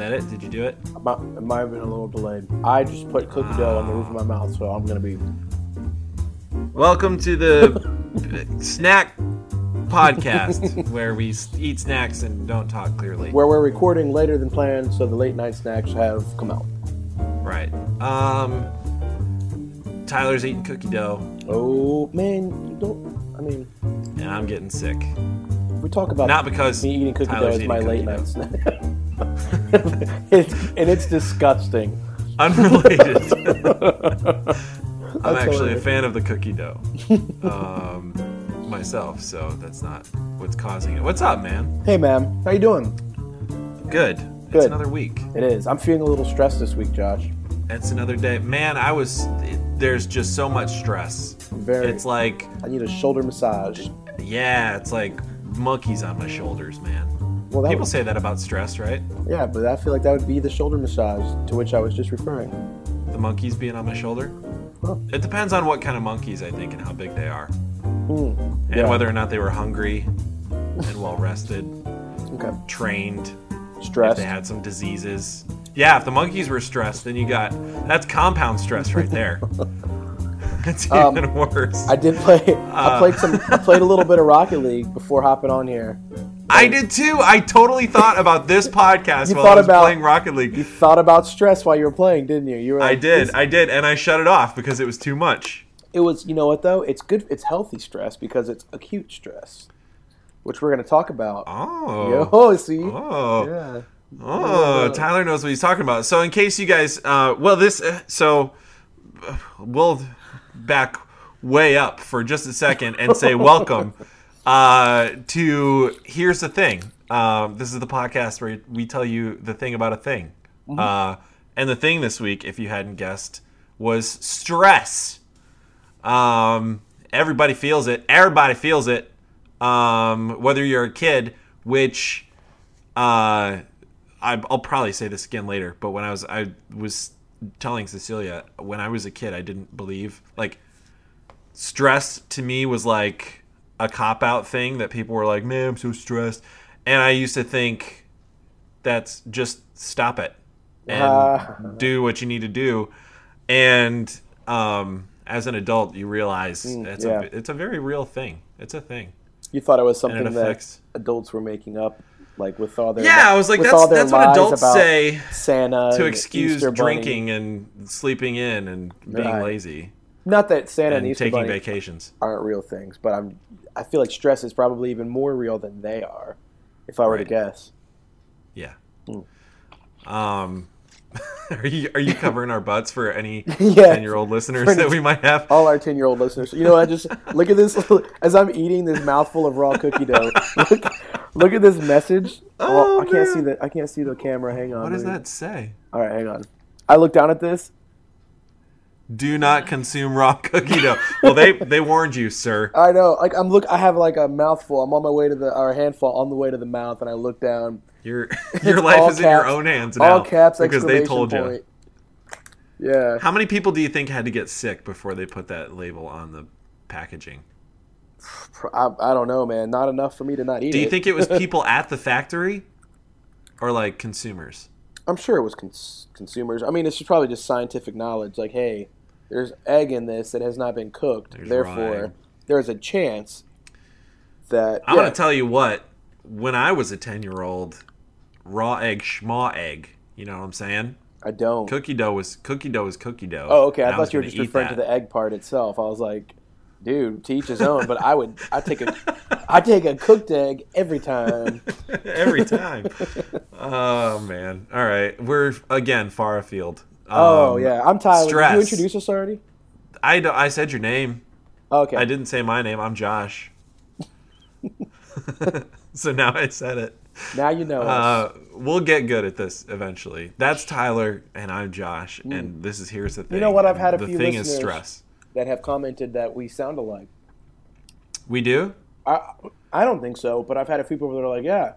that it? Did you do it? About- It might have been a little delayed. I just put cookie dough on the roof of my mouth, so I'm gonna be. Welcome to the snack podcast where we eat snacks and don't talk clearly. Where we're recording later than planned, so the late night snacks have come out. Right. Um. Tyler's eating cookie dough, Oh man, you don't. I mean, and I'm getting sick. we talk about Not because me eating cookie Tyler's dough is my late cookie night snack. it's, and it's disgusting. Unrelated. I'm That's actually a fan of the cookie dough um, myself, so that's not what's causing it. What's up, man? Hey, ma'am, how you doing? Good. It's Good. another week. It is. I'm feeling a little stressed this week, Josh. It's another day. Man, I was. There's just so much stress. Very. It's like, I need a shoulder massage. yeah, it's like monkeys on my shoulders, man. Well, People was, say that about stress, right? yeah, but I feel like that would be the shoulder massage to which I was just referring. The monkeys being on my shoulder. Huh. It depends on what kind of monkeys, I think, and how big they are, Hmm. and Yeah. whether or not they were hungry and well rested, Okay. trained, if Stressed. they had some diseases. Yeah, if the monkeys were stressed, then you got that's compound stress right there. it's Um, even worse. I did play. I Uh. played some. I played a little bit of Rocket League before hopping on here. I did too. I totally thought about this podcast You while I was about- playing Rocket League. You thought about stress while you were playing, didn't you? You were. I did, I did, and I shut it off because it was too much. It was. You know what though? It's good. It's healthy stress because it's acute stress, which we're going to talk about. Oh, Yo, see. oh, Yeah. oh! Yeah. Tyler knows what he's talking about. So, in case you guys, uh, well, this, uh, so we'll back way up for just a second and say welcome uh, to. Here's the thing. Um, this is the podcast where we tell you the thing about a thing. Uh, and the thing this week, if you hadn't guessed, was stress. Um, everybody feels it. Everybody feels it. Um, whether you're a kid, which uh, I, I'll probably say this again later. But when I was, I was telling Cecilia when I was a kid, I didn't believe like stress to me was like a cop out thing that people were like, "Man, I'm so stressed," and I used to think that's just stop it and Ah. do what you need to do. And um, as an adult, you realize it's yeah. a it's a very real thing. It's a thing. You thought it was something it that adults were making up, like with all their. Yeah, I was like, that's that's what adults say Santa to excuse drinking and sleeping in and being Right. lazy Not that Santa and, and Easter taking Bunny vacations. aren't real things, but I'm. I feel like stress is probably even more real than they are, if I were to guess. Yeah. Hmm. Um, are you are you covering our butts for any Yeah. ten year old listeners that we might have? all our 10 year old listeners. You know, I just look at this as I'm eating this mouthful of raw cookie dough. Look, look at this message. Oh, I can't see the I can't see the camera. Hang on. What does that say? All right, hang on. I look down at this. Do not consume raw cookie dough. Well, they they warned you, sir. I know. Like I'm look. I have like a mouthful. I'm on my way to the or a handful on the way to the mouth, and I look down. Your your life is in your own hands now All caps. because they told you. point. Yeah. How many people do you think had to get sick before they put that label on the packaging? I, I don't know, man. Not enough for me to not eat Do you it. think it was people at the factory or like consumers? I'm sure it was cons- consumers. I mean, it's just probably just scientific knowledge. Like, hey, there's egg in this that has not been cooked. There's Therefore, rye. there's a chance that. I'm yeah, gonna tell you what. When I was a ten year old, raw egg, schmaw egg. You know what I'm saying? I don't. Cookie dough was cookie dough is cookie dough. oh, okay. I was thought you were just referring to the egg part itself. I was like, dude, to each his own. But I would, I take a, I take a cooked egg every time. every time. oh man! All right, we're again far afield. Oh Um, yeah, I'm Tyler. Did you introduce us already? I I said your name. Okay. I didn't say my name. I'm Josh. so now I said it. Now you know us. Uh, we'll get good at this eventually. That's Tyler, and I'm Josh, and this is here's the thing. You know what? I've had a the few thing is listeners- stress. that have commented that we sound alike. We do. I I don't think so, but I've had a few people that are like, yeah,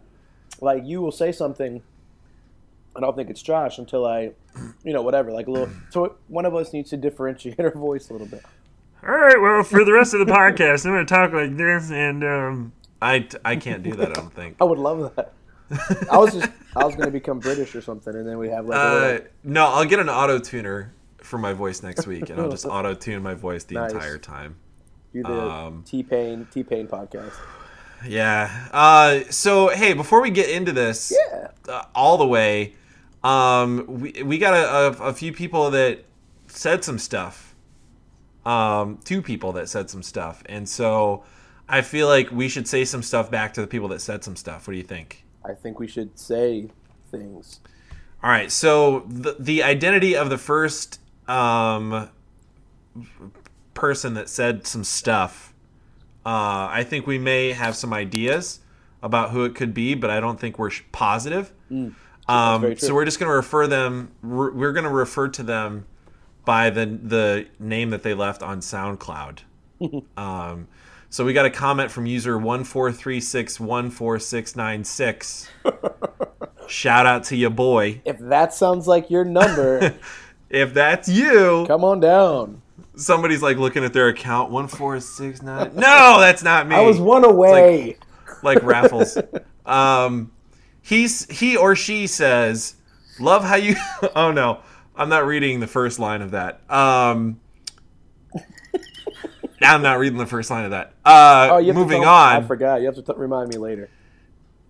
like you will say something, and don't think it's Josh until I, you know, whatever, like a little. So one of us needs to differentiate our voice a little bit. All right, well, for the rest of the podcast, I'm going to talk like this, and um, I, I can't do that. I don't think. I would love that. I was just I was gonna become British or something, and then we have like Uh, no, I'll get an auto tuner for my voice next week, and I'll just auto tune my voice the Nice. entire time. do the um, T Pain T Pain podcast. Yeah. Uh, so hey, before we get into this, Yeah. uh, all the way, um, we we got a, a, a few people that said some stuff. Um, two people that said some stuff, and so I feel like we should say some stuff back to the people that said some stuff. What do you think? I think we should say things. All right. So the the identity of the first um, person that said some stuff, uh, I think we may have some ideas about who it could be, but I don't think we're positive. very Um, so we're just going to refer them. We're, going to refer to them by the the name that they left on SoundCloud. um, so we got a comment from user one four three six one four six nine six. Shout out to your boy. If that sounds like your number, If that's you, come on down. somebody's like looking at their account one four six nine. No, that's not me. I was one away. like raffles. Um, he's he or she says, "Love how you." oh no, I'm not reading the first line of that. Um, I'm not reading the first line of that. Uh, oh, moving tell- on. I forgot. You have to t- remind me later.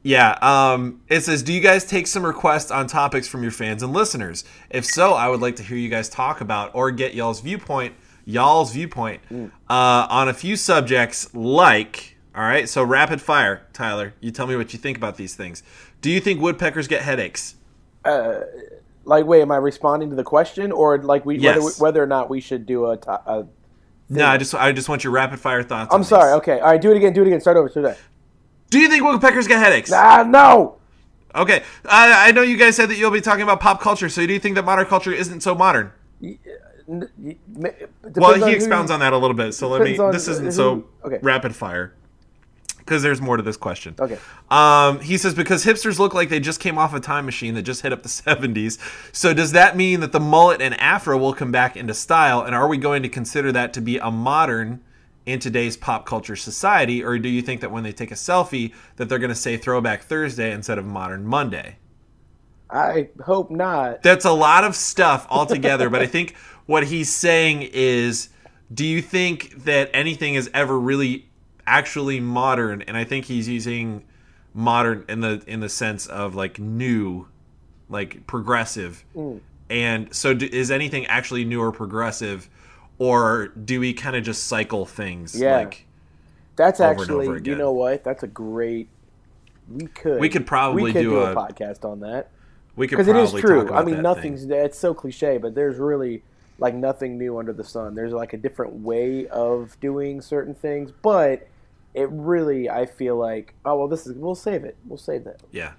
Yeah. Um, it says, "Do you guys take some requests on topics from your fans and listeners? If so, I would like to hear you guys talk about or get y'all's viewpoint, y'all's viewpoint Mm. uh, on a few subjects like." All right. So rapid fire, Tyler. You tell me what you think about these things. Do you think woodpeckers get headaches? Like, wait, am I responding to the question, or like we whether, Yes. whether or not we should do a? A No, I just I just want your rapid fire thoughts. I'm on sorry. these. Okay, all right. Do it again. Do it again. Start over. Start over. Do you think woodpeckers get headaches? Ah, no. Okay. I, I know you guys said that you'll be talking about pop culture. So do you think that modern culture isn't so modern? N- y- ma- depends Well, he who expounds you- on that a little bit. So let me. on This isn't who- so okay. rapid fire because there's more to this question. Okay. Um, he says because hipsters look like they just came off a time machine that just hit up the 70s. So does that mean that the mullet and afro will come back into style? And are we going to consider that to be a modern in today's pop culture society, or do you think that when they take a selfie that they're going to say Throwback Thursday instead of Modern Monday? I hope not. That's a lot of stuff altogether, but I think what he's saying is do you think that anything is ever really actually modern? And I think he's using modern in the in the sense of like new, like progressive. Mm. And so do, is anything actually new or progressive or do we kind of just cycle things Yeah. like That's actually. You know what? That's a great. We could. We could probably we could do do, a- a, podcast on that we could because it probably is true. I mean, nothing's. thing. It's so cliche, but there's really like nothing new under the sun. There's like a different way of doing certain things, but it really, I feel like, oh well, this is. We'll save it. We'll save that. Yeah.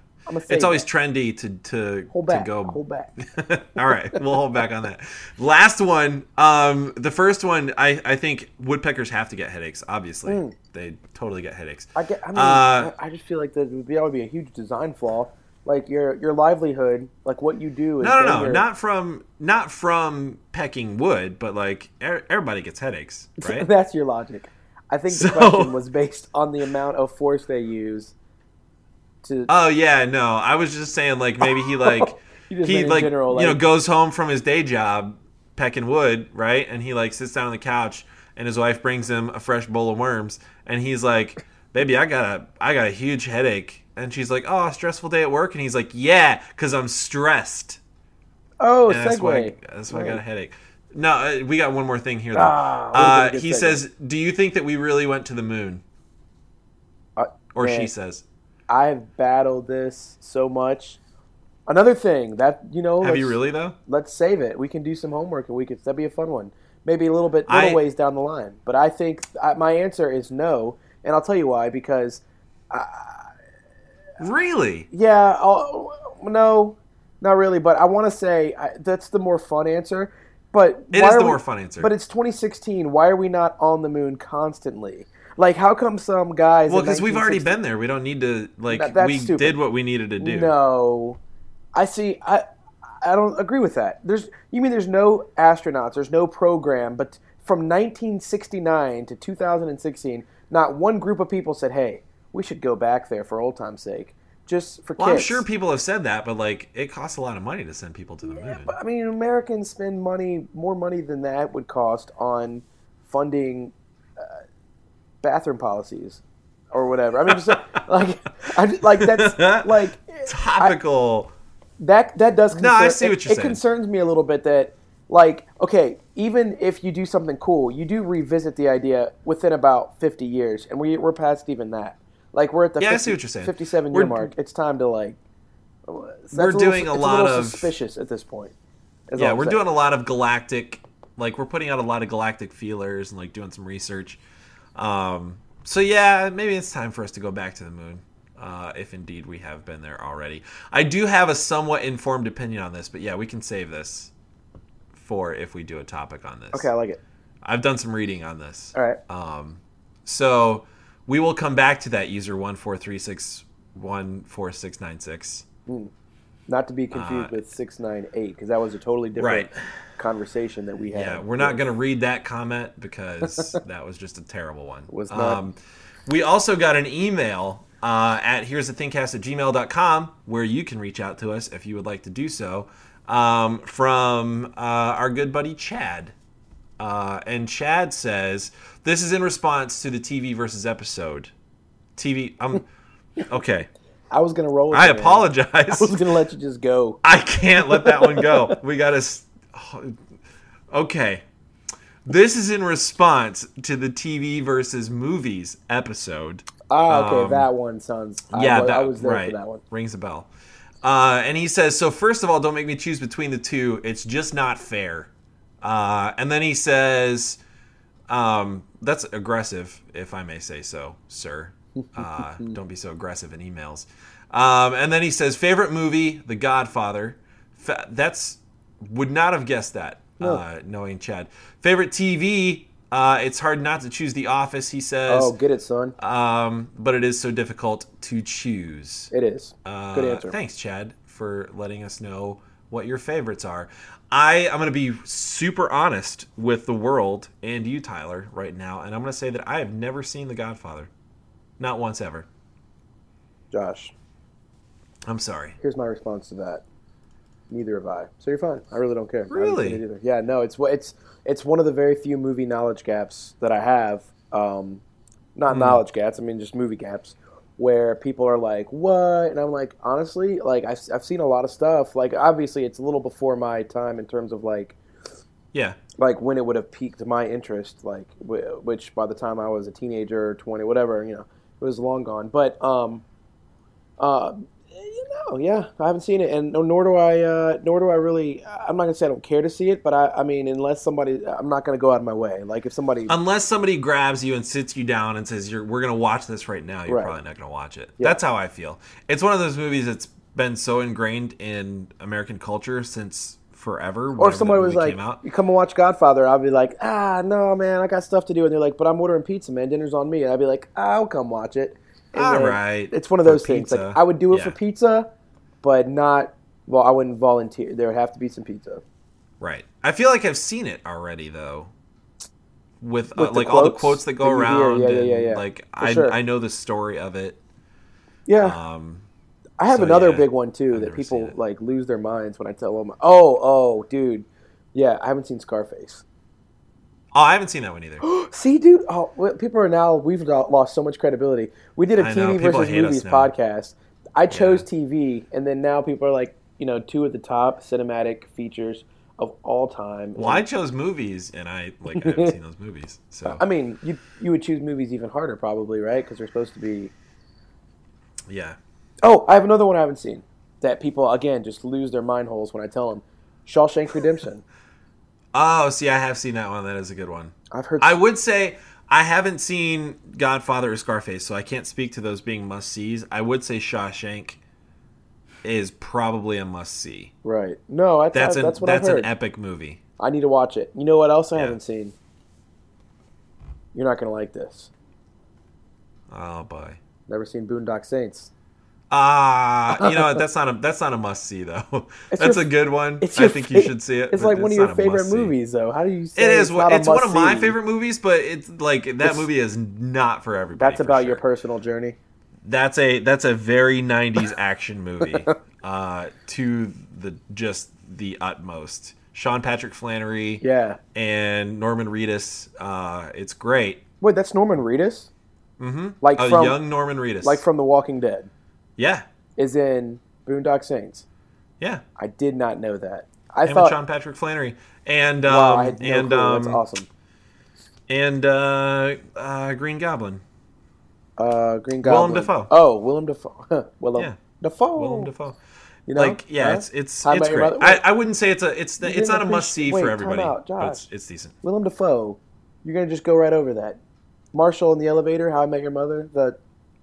It's always that. trendy to to hold to back. go Hold back. All right, we'll hold back on that. Last one. Um, the first one, I, I think woodpeckers have to get headaches. Obviously, they totally get headaches. I get. I mean, Uh, I just feel like that would be, that would be a huge design flaw. Like your your livelihood, like what you do. Is No, no, no, not from not from pecking wood, but like er, everybody gets headaches, right? That's your logic. I think the So- question was based on the amount of force they use to. oh yeah, no, I was just saying like maybe he like he like general, you know goes home from his day job pecking wood, right? And he like sits down on the couch, and his wife brings him a fresh bowl of worms, and he's like, "Baby, I got a I got a huge headache." And she's like, "Oh, stressful day at work," and he's like, "Yeah, because I'm stressed." oh, And that's why segue. that's why I got a headache. No, uh, we got one more thing here. Though. Ah, uh, been a good he says, "Do you think that we really went to the moon?" Uh, Or she says, I've battled this so much. Another thing that you know, "Have you really though?" Let's save it. We can do some homework and we could. That'd be a fun one. Maybe a little bit, little I- ways down the line. But I think I, my answer is no, and I'll tell you why. Because Really? Yeah, I'll, no, not really. But I want to say I, that's the more fun answer. But It is the we- more fun answer. But it's 2016. Why are we not on the moon constantly? Like, how come some guys? Well, because we've already been there. We don't need to like. That- we stupid. did what we needed to do. No, I see. I I don't agree with that. There's you mean there's no astronauts, there's no program, but from 1969 to 2016, not one group of people said, "Hey, we should go back there for old time's sake." Just for Well, kids. I'm sure people have said that, but like it costs a lot of money to send people to the moon. But, I mean, Americans spend money, more money than that would cost on funding uh, bathroom policies or whatever. I mean, just like, I, like that's like Topical. that. That does. Concern, No, I see what it, you're It saying. concerns me a little bit that, like, okay, even if you do something cool, you do revisit the idea within about fifty years, and we we're past even that. Like, we're at the Yeah, I 50, see what you're saying. fifty-seven year We're- mark. It's time to like. We're little- doing a it's lot little of- suspicious at this point. yeah, we're saying. doing a lot of galactic, like we're putting out a lot of galactic feelers and like doing some research. Um, so yeah, maybe it's time for us to go back to the moon, uh, if indeed we have been there already. I do have a somewhat informed opinion on this, but yeah, we can save this for if we do a topic on this. Okay, I like it. I've done some reading on this. All right. Um, so we will come back to that user one four three six one four six nine six. Not to be confused Uh, with six nine eight because that was a totally different Right. conversation that we had. Yeah, we're not going to read that comment because that was just a terrible one. Was not. Um, we also got an email uh, at here's the thingcast at gmail.com where you can reach out to us if you would like to do so um, from uh, our good buddy Chad. Uh, and Chad says, This is in response to the TV versus episode. TV, um, okay. I was gonna roll. I it, man. apologize. I was gonna let you just go. I can't let that one go. We got to. Okay. This is in response to the TV versus movies episode. Ah, okay, Um, that one sounds. Yeah, I, was, that I was there right. for that one. Rings a bell. Uh, and he says, "So first of all, don't make me choose between the two. It's just not fair." Uh, and then he says, um, "That's aggressive, if I may say so, sir. Uh, don't be so aggressive in emails." Um, and then he says, "Favorite movie: The Godfather." Fa- that's would not have guessed that, uh, knowing Chad. Favorite TV: uh, It's hard not to choose The Office. He says, Oh, get it, son. um, but it is so difficult to choose. It is. Uh, Good answer. Thanks, Chad, for letting us know what your favorites are. I I'm going to be super honest with the world and you, Tyler, right now, and I'm going to say that I have never seen The Godfather, not once ever. Josh, I'm sorry. here's my response to that. Neither have I. So you're fine. I really don't care. Really? either. Yeah, no, it's it's it's one of the very few movie knowledge gaps that I have. Um, not Hmm. knowledge gaps. I mean, just movie gaps where people are like, "What?" And I'm like, honestly, like I've, I've seen a lot of stuff. Like obviously, it's a little before my time in terms of like Yeah. like when it would have piqued my interest, like wh- which by the time I was a teenager, or twenty, whatever, you know, it was long gone. But um, uh, know, yeah, I haven't seen it, and no- nor do I, uh, nor do I really. I'm not gonna say I don't care to see it, but I, I mean, unless somebody, I'm not gonna go out of my way. Like if somebody, Unless somebody grabs you and sits you down and says, You're, We're going to watch this right now, you're Right. probably not going to watch it. Yeah. That's how I feel. It's one of those movies that's been so ingrained in American culture since forever. or if somebody was like. "You come and watch Godfather," I'd be like, "Ah, no, man, I got stuff to do," and they're like, "But I'm ordering pizza, man. Dinner's on me," and I'd be like, "I'll come watch it." And All right, It's one of for those things. pizza. Like I would do it Yeah. for pizza, but not. Well, I wouldn't volunteer. There would have to be some pizza. Right. I feel like I've seen it already though. With, uh, With the like all the quotes quotes that go that around, yeah, yeah, and yeah, yeah. like For I, sure. I know the story of it. Yeah, Um, I have so, another yeah, big one too I've that people like lose their minds when I tell them. Oh, oh, dude, yeah, I haven't seen Scarface. Oh, I haven't seen that one either. See, dude, oh, people are now we've lost so much credibility. We did a I TV people versus movies podcast. I chose TV, and then now people are like, you know, two of the top cinematic features of all time. Well, I chose movies, and I like I haven't seen those movies. So I mean, you you would choose movies even harder, probably, right? Because they're supposed to be. yeah, Oh, I have another one I haven't seen that people again just lose their mind holes when I tell them. Shawshank Redemption. Oh, see, I have seen that one. That is a good one. I've heard. I would say I haven't seen Godfather or Scarface, so I can't speak to those being must sees. I would say Shawshank is probably a must see. right. No, I, That's I, an that's what that's an epic movie. I need to watch it. You know what else I Yeah. haven't seen? You're not gonna like this. Oh boy. Never seen Boondock Saints. Ah, you know? That's not a that's not a must see though. It's that's your- a good one. I think fa- you should see it. It's like one of your favorite movies, though. How do you say It is. It's, a It's one of my favorite movies, but it's like that It's- movie is not for everybody. That's for about sure. your personal journey. that's a that's a very 90s action movie uh, to the just the utmost. Sean Patrick Flanery Yeah. and Norman Reedus. Uh, it's great. Wait, that's Norman Reedus? Mm-hmm. Like A from young Norman Reedus. like from The Walking Dead. Yeah, Is in Boondock Saints. yeah. I did not know that. I And thought Sean Patrick Flanery and um, wow, I had no and clue. um, that's awesome. and uh, uh, Green Goblin. Uh, Green Goblin. Willem. Dafoe. Oh, Willem Dafoe. Willem Yeah. Dafoe. Willem Dafoe. You know? like yeah, Huh? it's it's How it's great. I. I wouldn't say it's a it's it's didn't a must see for everybody, out, but Josh. it's, it's decent. Willem Dafoe. You're gonna just go right over that. Marshall in the elevator. How I Met Your Mother. The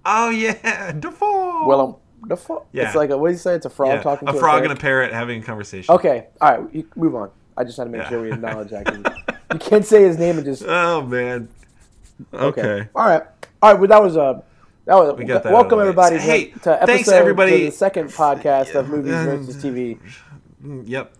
Oh yeah, Dafoe. Willem Dafoe. Yeah. It's like a, what do you say? It's a frog yeah, talking a to frog a and a parrot? having a conversation. Okay. All right. You, move on. I just had to make Yeah. sure we acknowledge that. you can't say his name and just Oh man. Okay. All right. All right. Well, that was uh, that was. We got that welcome everybody Hey, to, to episode thanks, everybody. to the second podcast of movies versus TV. Yep.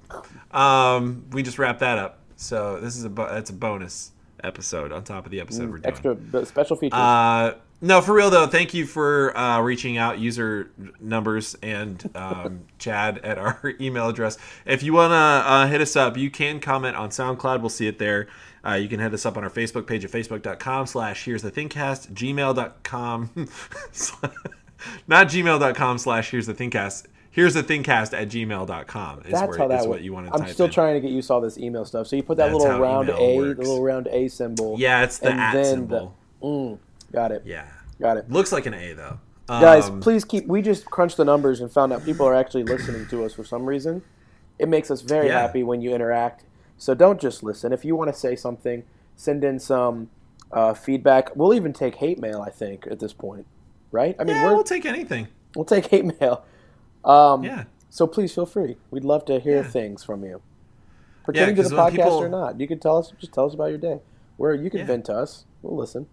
Um, we just wrapped that up. So this is a that's a bonus episode on top of the episode we're doing. Extra special features. Uh, no, for real though. Thank you for uh, reaching out, user numbers and um, Chad at our email address. If you wanna uh, hit us up, you can comment on SoundCloud. We'll see it there. Uh, you can hit us up on our Facebook page at facebook.com slash here's the thingcast, gmail.com, not gmail.com slash here's the thingcast, here's the thingcast at gmail.com is, That's where, how that is what you want to I'm still in. trying to get used to all this email stuff. So you put that That's little round A, works. the little round A symbol. Yeah, it's the and at then symbol. The, mm, got it. yeah. Got it. Looks like an A though. Guys, Um, please keep. We just crunched the numbers and found out people are actually listening to us for some reason. It makes us very Yeah. happy when you interact. So don't just listen. If you want to say something, send in some uh, feedback. We'll even take hate mail. I think at this point, right? I mean, yeah, we're, we'll take anything. we'll take hate mail. Um, Yeah. So please feel free. We'd love to hear Yeah. things from you, pertaining 'cause to the podcast people- or not. You can tell us. Just tell us about your day. Where you can Yeah. vent to us. We'll listen.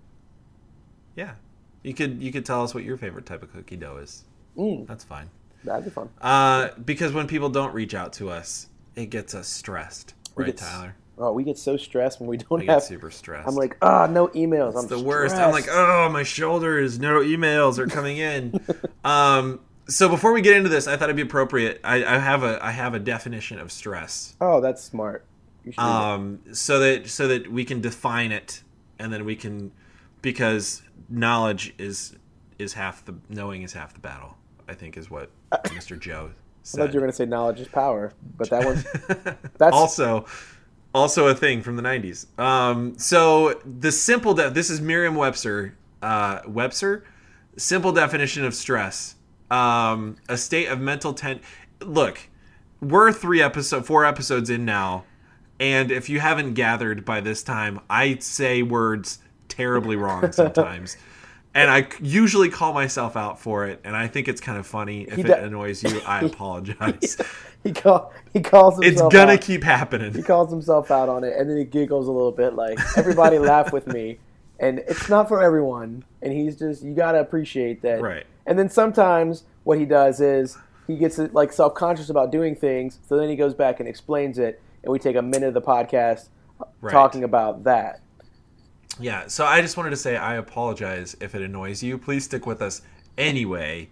Yeah. You could you could tell us what your favorite type of cookie dough is. Mm, That's fine. that'd be fun. Uh, because when people don't reach out to us, it gets us stressed, We right, get Tyler? Oh, we get so stressed when we don't I get have. super stressed. I'm like, ah, no emails. it's I'm the worst. I'm like, oh, my shoulders. No emails are coming in. um, so before we get into this, I thought it'd be appropriate. I, I have a I have a definition of stress. oh, that's smart. You that. um, so that so that we can define it, and then we can because knowledge is is half the knowing is half the battle. I think is what Mr. Joe I said. thought you were gonna say knowledge is power, but that was that's also also a thing from the 90s. Um, so the simple de- this is Merriam-Webster uh, Webster simple definition of stress. Um, a state of mental ten. Look, we're three episode four episodes in now, and if you haven't gathered by this time, I say words terribly wrong sometimes. And I usually call myself out for it, and I think it's kind of funny. If it annoys you, I apologize. he call he calls it's gonna out. keep happening. He calls himself out on it, and then he giggles a little bit, like everybody laugh with me, and it's not for everyone. And he's just you gotta appreciate that. Right. And then sometimes what he does is he gets like self conscious about doing things, so then he goes back and explains it, and we take a minute of the podcast Right. talking about that. Yeah, so I just wanted to say I apologize if it annoys you. Please stick with us anyway,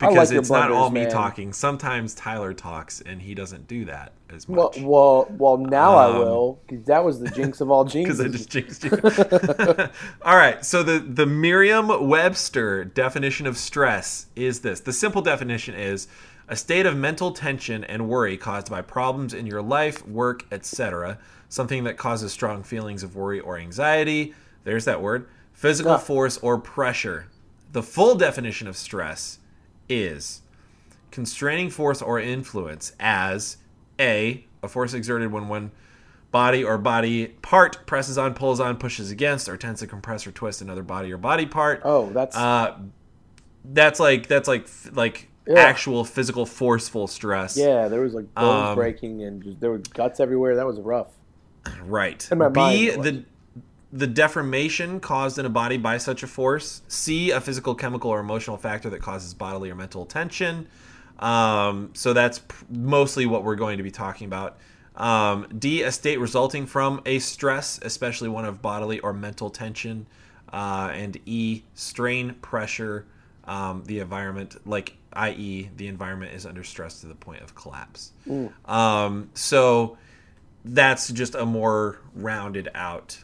like because your it's not all me man. talking. Sometimes Tyler talks, and he doesn't do that as much. well, well. Now I um, will because that was the jinx of all Because jinxes. I just jinxed you. all right, so the the Merriam-Webster definition of stress is this: the simple definition is a state of mental tension and worry caused by problems in your life, work, etc. Something that causes strong feelings of worry or anxiety. There's that word. Physical Yeah. force or pressure. The full definition of stress is constraining force or influence as a a force exerted when one body or body part presses on, pulls on, pushes against, or tends to compress or twist another body or body part. oh, that's Uh, that's like that's like like Yeah. actual physical forceful stress. yeah. There was like bones um, breaking and just, there were guts everywhere. That was rough. Right. In my B mind, the the deformation caused in a body by such a force. C a physical, chemical, or emotional factor that causes bodily or mental tension. Um, so that's p- mostly what we're going to be talking about. Um, D a state resulting from a stress, especially one of bodily or mental tension. Uh, and E strain, pressure, um, the environment, like i.e., the environment is under stress to the point of collapse. Um, so that's just a more rounded out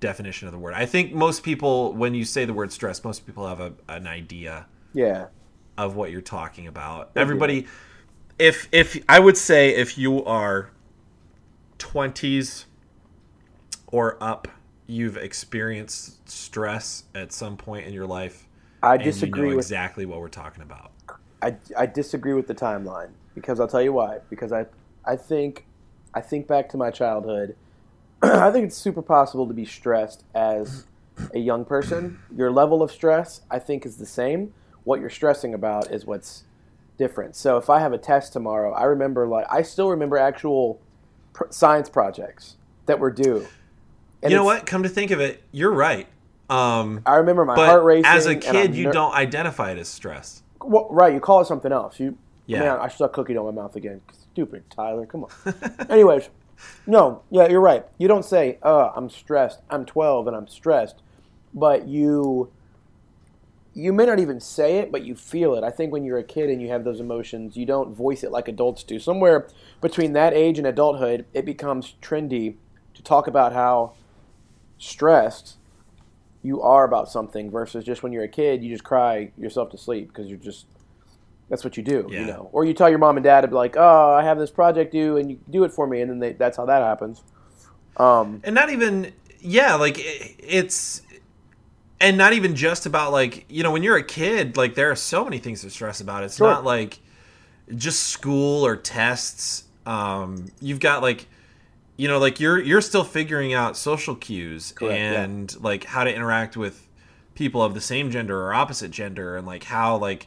definition of the word. I think most people, when you say the word stress, most people have a, an idea Yeah. of what you're talking about. Everybody, if if I would say if you are 20s or up, you've experienced stress at some point in your life. I disagree you know with exactly what we're talking about. I, I disagree with the timeline because I'll tell you why. Because I I think I think back to my childhood. I think it's super possible to be stressed as a young person. Your level of stress, I think, is the same. What you're stressing about is what's different. So if I have a test tomorrow, I remember like I still remember actual pr- science projects that were due. And you know what? Come to think of it, you're right. Um, I remember my but heart racing. as a kid, I'm you don't identify it as stress. Well, right, you call it something else. You, Yeah. man, I stuck cookie dough in my mouth again. Stupid Tyler, come on. Anyways, no, yeah, you're right. You don't say, "Uh, I'm stressed. I'm 12 and I'm stressed," but you, you may not even say it, but you feel it. I think when you're a kid and you have those emotions, you don't voice it like adults do. Somewhere between that age and adulthood, it becomes trendy to talk about how stressed you are about something versus just when you're a kid, you just cry yourself to sleep because you're just that's what you do, Yeah. you know. Or you tell your mom and dad to be like, "Oh, I have this project due, and you do it for me," and then they, that's how that happens. Um, and not even yeah like it, it's and not even just about like you know when you're a kid like there are so many things to stress about it's Sure. not like just school or tests um you've got like you know like you're you're still figuring out social cues Correct, yeah. and like how to interact with people of the same gender or opposite gender and like how like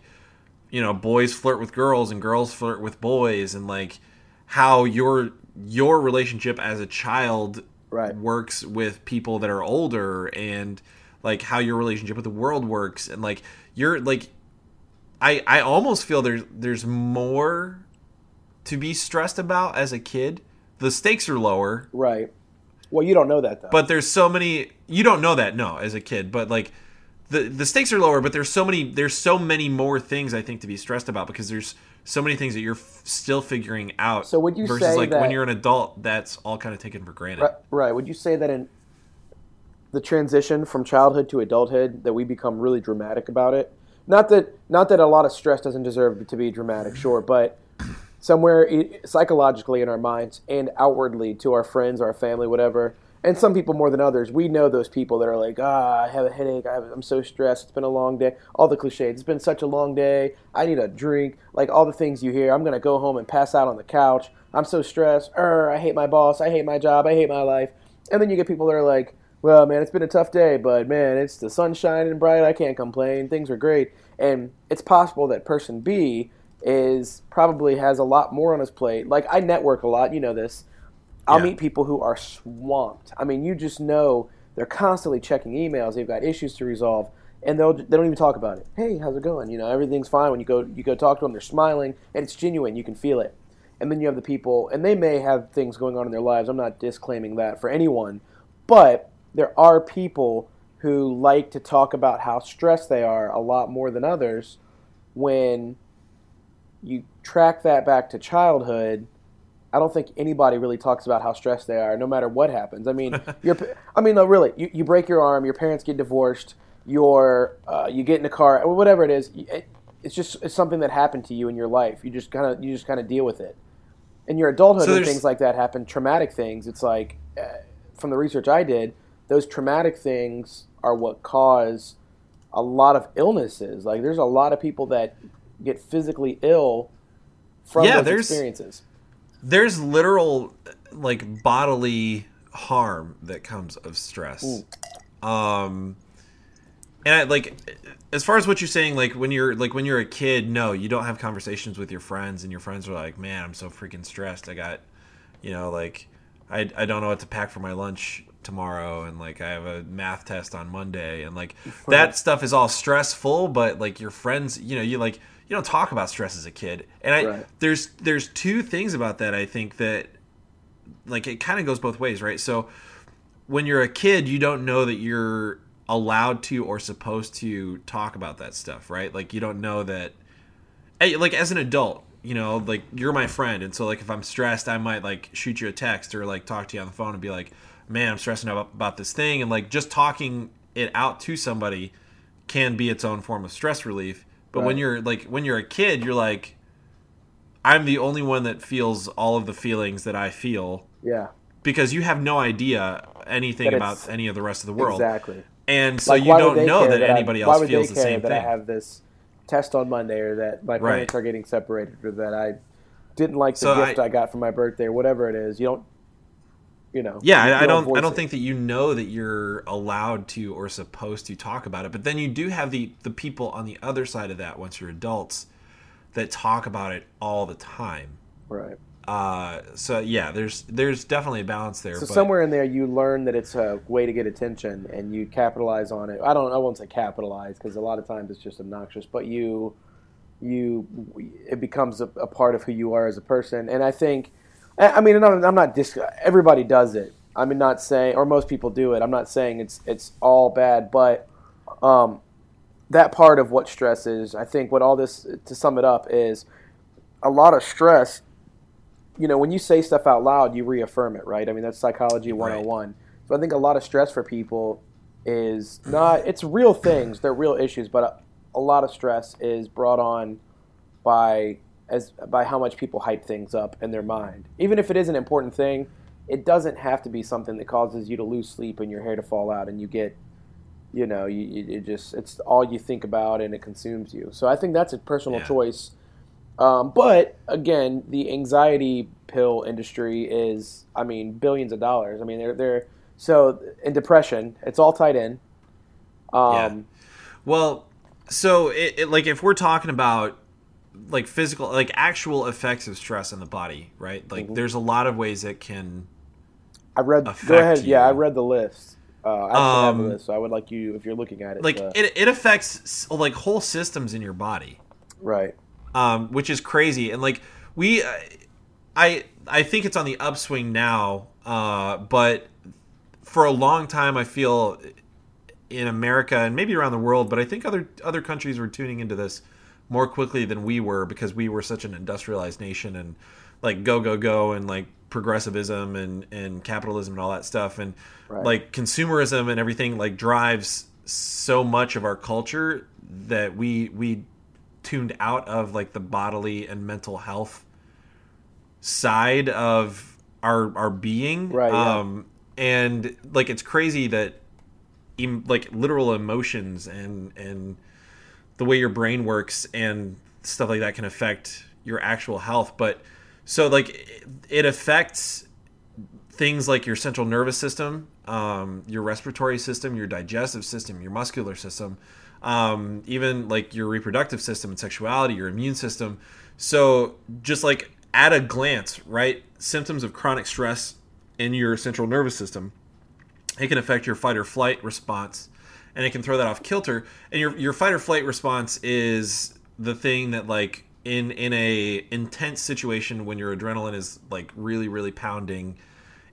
you know boys flirt with girls and girls flirt with boys and like how your your relationship as a child Right. works with people that are older and like how your relationship with the world works and like you're like I I almost feel there's there's more to be stressed about as a kid. The stakes are lower, right. Well, you don't know that though. but there's so many you don't know that no as a kid, but like the the stakes are lower, but there's so many there's so many more things I think to be stressed about because there's so many things that you're f- still figuring out. So would you versus say like when you're an adult, that's all kind of taken for granted. right, right. Would you say that in the transition from childhood to adulthood that we become really dramatic about it? Not that not that a lot of stress doesn't deserve to be dramatic, sure, but somewhere psychologically in our minds and outwardly to our friends, our family, whatever. And some people more than others, we know those people that are like, ah, I have a headache. I I'm so stressed. It's been a long day. All the cliches. It's been such a long day. I need a drink. Like all the things you hear. I'm gonna go home and pass out on the couch. I'm so stressed. Er, I hate my boss. I hate my job. I hate my life. And then you get people that are like, well, man, it's been a tough day, but man, it's the sun shining bright. I can't complain. Things are great. And it's possible that person B is probably has a lot more on his plate. Like I network a lot, you know this. I'll Yeah. meet people who are swamped. I mean, you just know they're constantly checking emails. They've got issues to resolve, and they'll they don't even talk about it. Hey, how's it going? You know, everything's fine. When you go you go talk to them, they're smiling, and it's genuine. You can feel it. And then you have the people, and they may have things going on in their lives. I'm not disclaiming that for anyone, but there are people who like to talk about how stressed they are a lot more than others. When you track that back to childhood, I don't think anybody really talks about how stressed they are, no matter what happens. I mean, you're, I mean, no, really, you, you break your arm, your parents get divorced, you're, uh, you get in a car, whatever it is. It, it's just it's something that happened to you in your life. You just kind of you just kind of deal with it. In your adulthood, So when things like that happen, traumatic things. It's like, uh, from the research I did, those traumatic things are what cause a lot of illnesses. Like, there's a lot of people that get physically ill from Yeah, those experiences. There's literal like bodily harm that comes of stress. Um and I, like as far as what you're saying like when you're like when you're a kid no you don't have conversations with your friends and your friends are like man i'm so freaking stressed. I got you know like i, I don't know what to pack for my lunch tomorrow and like i have a math test on monday and like that stuff is all stressful but like your friends you know you like you don't talk about stress as a kid and i Right. there's there's two things about that i think that like it kind of goes both ways right so when you're a kid you don't know that you're allowed to or supposed to talk about that stuff, right? Like you don't know that hey, like as an adult, you know, like you're my friend and so like if I'm stressed, I might like shoot you a text or like talk to you on the phone and be like, "Man, I'm stressing out about this thing." And like just talking it out to somebody can be its own form of stress relief. But when you're like when you're a kid, you're like I'm the only one that feels all of the feelings that I feel Yeah. because you have no idea anything about any of the rest of the world. Exactly. And so Like, you don't know care that anybody why else feels the same that thing. I have this test on Monday, or that my Right. parents are getting separated, or that I didn't like the So gift I- I, got for my birthday, or whatever it is. You don't, you know. Yeah, you I, don't. I don't it. think that you know that you're allowed to or supposed to talk about it. But then you do have the the people on the other side of that once you're adults that talk about it all the time. Right. Uh, so yeah, there's there's definitely a balance there. So but, somewhere in there, you learn that it's a way to get attention, and you capitalize on it. I don't. I won't say capitalize because a lot of times it's just obnoxious, but you, you, it becomes a, a part of who you are as a person. And I think, I mean, I'm, I'm not dis. Everybody does it. I'm not saying, or most people do it. I'm not saying it's it's all bad, but um, that part of what stress is, I think, what all this to sum it up is a lot of stress you know, when you say stuff out loud, you reaffirm it, right? I mean, that's psychology 101. So I think a lot of stress for people is not, it's real things, they're real issues, but a, a lot of stress is brought on by as by how much people hype things up in their mind. Even if it is an important thing, it doesn't have to be something that causes you to lose sleep and your hair to fall out and you get you know, you, you it just it's all you think about and it consumes you. So I think that's a personal Yeah. choice. Um, but again, the anxiety pill industry is, I mean, billions of dollars. I mean, they're they're so in depression, it's all tied in. Um, Well, so it, it like if we're talking about like physical, like actual effects of stress on the body, right? Like Mm-hmm. there's a lot of ways it can. I read. Go ahead. Yeah, I read the list. Uh, I have Um, a list, so I would like you, if you're looking at it, Like uh, it, it affects like whole systems in your body. right. um, which is crazy. And like we, uh, I I think it's on the upswing now, uh, but for a long time I feel in America and maybe around the world, but I think other other countries were tuning into this more quickly than we were because we were such an industrialized nation and like go go go and like progressivism and and capitalism and all that stuff and Right. like consumerism and everything like drives so much of our culture that we we tuned out of like the bodily and mental health side of our our being Right, yeah. um and like it's crazy that em- like literal emotions and and the way your brain works and stuff like that can affect your actual health. But so like it, affects things like your central nervous system um, your respiratory system your digestive system your muscular system um, even like your reproductive system and sexuality your immune system. So just like at a glance right symptoms of chronic stress in your central nervous system it can affect your fight or flight response and it can throw that off kilter. And your your fight or flight response is the thing that like in in a intense situation when your adrenaline is like really really pounding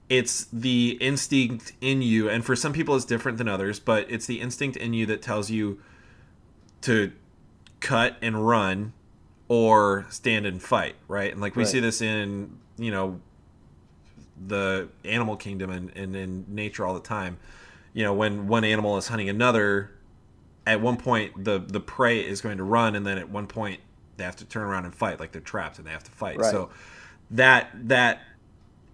it's the instinct in you and for some people it's different than others but it's the instinct in you that tells you to cut and run or stand and fight right? And like we Right. see this in you know the animal kingdom and, and in nature all the time you know when one animal is hunting another at one point the the prey is going to run and then at one point they have to turn around and fight like they're trapped and they have to fight. Right. so that that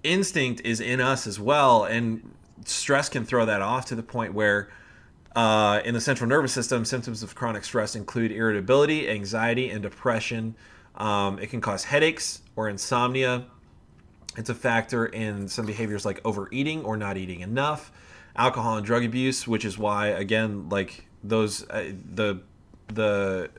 instinct is in us as well and stress can throw that off to the point where uh, in the central nervous system symptoms of chronic stress include irritability anxiety and depression. Um, it can cause headaches or insomnia. It's a factor in some behaviors like overeating or not eating enough, alcohol and drug abuse, which is why again like those uh, the the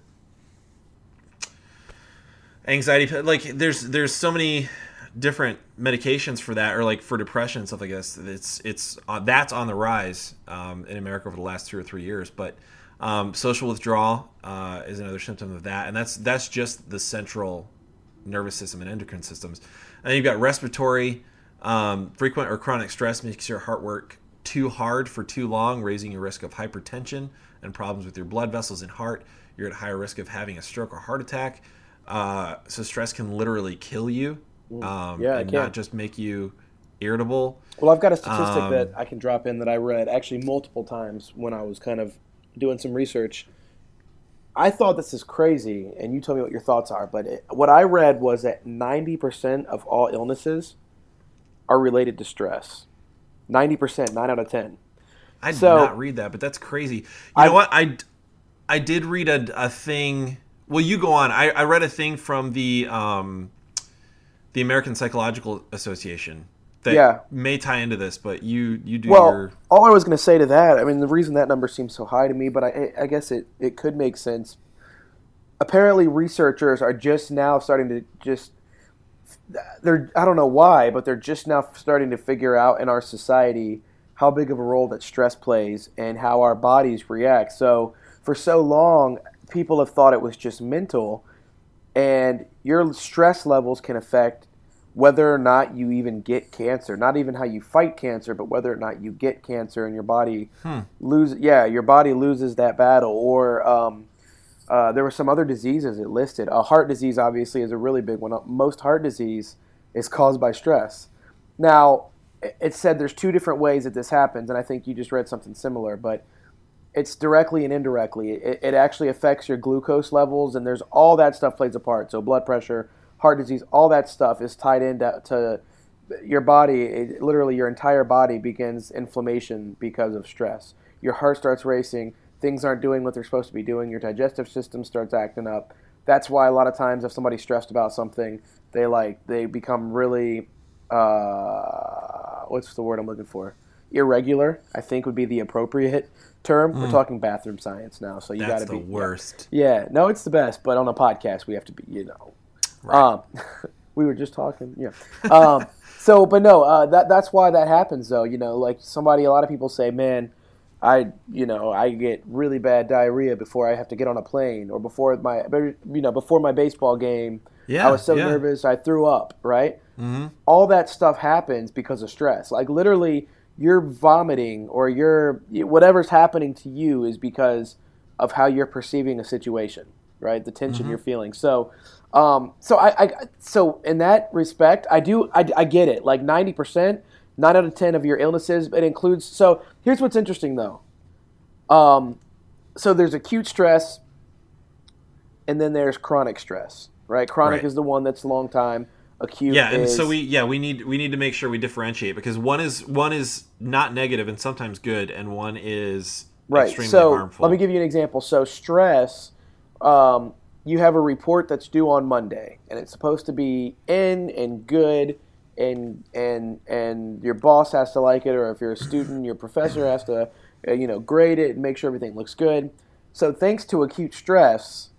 anxiety like there's there's so many different medications for that or like for depression and stuff like this it's it's uh, that's on the rise um, in america over the last two or three years but um, social withdrawal uh, is another symptom of that and that's that's just the central nervous system and endocrine systems. And then you've got respiratory um, frequent or chronic stress makes your heart work too hard for too long, raising your risk of hypertension and problems with your blood vessels and heart. You're at higher risk of having a stroke or heart attack. Uh, so stress can literally kill you, um, Yeah, and not just make you irritable. Well, I've got a statistic Um, that I can drop in that I read actually multiple times when I was kind of doing some research. I thought this is crazy, and you tell me what your thoughts are. But it, what I read was that 90% of all illnesses are related to stress. 90%, 9 out of 10. I did So- not read that, but that's crazy. You I- know what? I, I did read a, a thing. Well, you go on. I, I read a thing from the um, the American Psychological Association that Yeah. may tie into this, but you you do Well, your all I was going to say to that, I mean, the reason that number seems so high to me, but I, I guess it, it could make sense. Apparently, researchers are just now starting to just they're I don't know why, but they're just now starting to figure out in our society how big of a role that stress plays and how our bodies react. So for so long, people have thought it was just mental, and your stress levels can affect whether or not you even get cancer. Not even how you fight cancer, but whether or not you get cancer and your body lose. Yeah, your body loses that battle. Or um, uh, there were some other diseases it listed. A heart disease, obviously, is a really big one. Most heart disease is caused by stress. Now, it- said there's two different ways that this happens, and I think you just read something similar, but it's directly and indirectly. It, it actually affects your glucose levels, and there's all that stuff plays a part. So blood pressure, heart disease, all that stuff is tied into to your body. It, literally, your entire body begins inflammation because of stress. Your heart starts racing. Things aren't doing what they're supposed to be doing. Your digestive system starts acting up. That's why a lot of times, if somebody's stressed about something, they like they become really uh, what's the word I'm looking for? Irregular, I think would be the appropriate term. We're talking bathroom science now, so you got that's to the be worst. Yeah, no, it's the best, but on a podcast we have to be, you know. Um, we were just talking, yeah. Um, so, but no, uh, that that's why that happens, though. You know, like somebody, a lot of people say, "Man, I, you know, I get really bad diarrhea before I have to get on a plane, or before my, you know, before my baseball game. Yeah, I was so yeah. nervous, I threw up. Right? Mm-hmm. All that stuff happens because of stress. Like literally, you're vomiting or you're whatever's happening to you is because of how you're perceiving a situation, right? The tension Mm-hmm. you're feeling. So, um, so I, I, so in that respect, I do, I, I get it. Like ninety percent, nine out of ten of your illnesses, it includes. So here's what's interesting though. Um, so there's acute stress, and then there's chronic stress, right? Chronic Right. is the one that's long time. Acute, Yeah, and is, so we yeah we need we need to make sure we differentiate because one is one is not negative and sometimes good, and one is right extremely so harmful. let me give you an example so stress um, you have a report that's due on monday and it's supposed to be in and good and and and your boss has to like it or if you're a student your professor has to uh, you know grade it and make sure everything looks good. So thanks to acute stress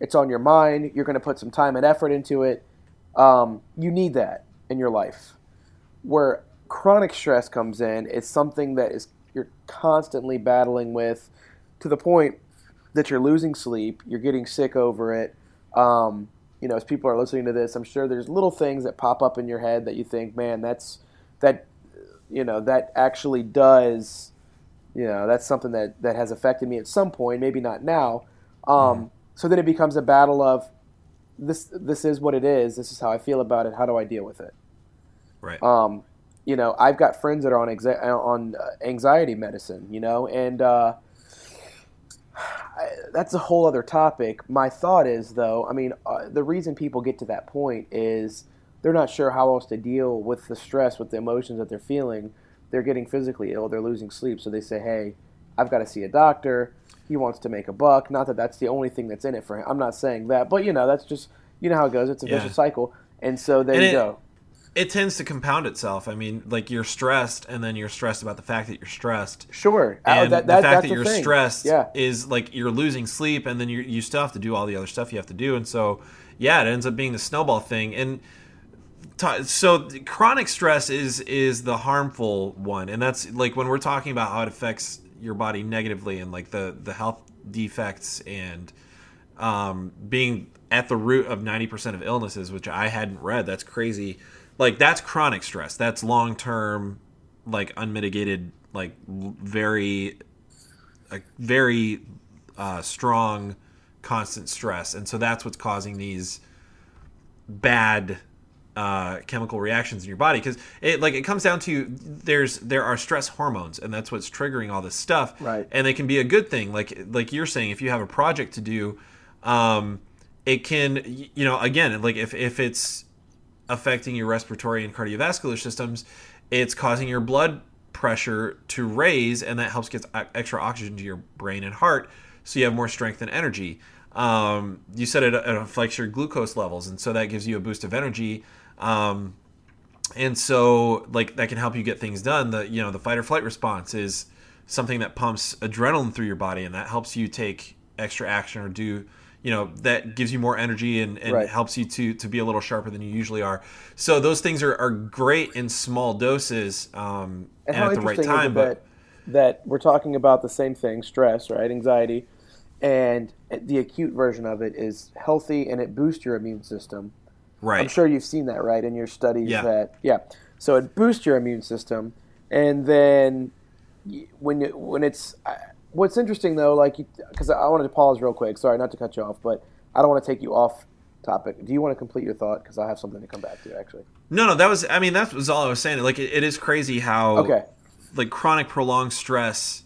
it's on your mind you're going to put some time and effort into it um, you need that in your life. Where chronic stress comes in it's something that is you're constantly battling with to the point that you're losing sleep you're getting sick over it um, you know as people are listening to this i'm sure there's little things that pop up in your head that you think man that's that you know that actually does you know that's something that that has affected me at some point maybe not now. Um, so then it becomes a battle of this this is what it is this is how i feel about it how do i deal with it? Right. um, you know, I've got friends that are on exa- on uh, anxiety medicine, you know, and uh, I, that's a whole other topic. My thought is, though, I mean, uh, the reason people get to that point is they're not sure how else to deal with the stress, with the emotions that they're feeling. They're getting physically ill. They're losing sleep, so they say, "Hey, I've got to see a doctor." He wants to make a buck. Not that that's the only thing that's in it for him. I'm not saying that, but you know, that's just you know how it goes. It's a Yeah. vicious cycle, and so there And you it- go. It tends to compound itself. I mean, like you're stressed, and then you're stressed about the fact that you're stressed. Sure, Uh, And that- the fact that you're thing. stressed Yeah. is like you're losing sleep, and then you you still have to do all the other stuff you have to do, and so yeah, it ends up being the snowball thing. And t- so chronic stress is is the harmful one, and that's like when we're talking about how it affects your body negatively, and like the the health defects and um, being at the root of 90% of illnesses, which I hadn't read. That's crazy. Like, that's chronic stress. That's long term, like, unmitigated like very, a very uh, strong, constant stress, and so that's what's causing these bad uh, chemical reactions in your body because it like it comes down to there's there are stress hormones and that's what's triggering all this stuff Right. and they can be a good thing like like you're saying if you have a project to do um it can you know again like if if it's affecting your respiratory and cardiovascular systems it's causing your blood pressure to raise and that helps get extra oxygen to your brain and heart so you have more strength and energy. Um, you said it, it affects your glucose levels and so that gives you a boost of energy. Um, and so like that can help you get things done. The you know the fight or flight response is something that pumps adrenaline through your body and that helps you take extra action or do you know that gives you more energy and, and Right. helps you to to be a little sharper than you usually are so those things are, are great in small doses um, and, And at the right time but that, that we're talking about the same thing, stress, right, anxiety, and the acute version of it is healthy and it boosts your immune system. right I'm sure you've seen that, right, in your studies. Yeah. That yeah, so it boosts your immune system, and then when you, when it's what's interesting though, like because I wanted to pause real quick. Sorry, not to cut you off, but I don't want to take you off topic. Do you want to complete your thought? Because I have something to come back to actually. no no that was i mean that was all i was saying like it, it is crazy how Okay. like chronic prolonged stress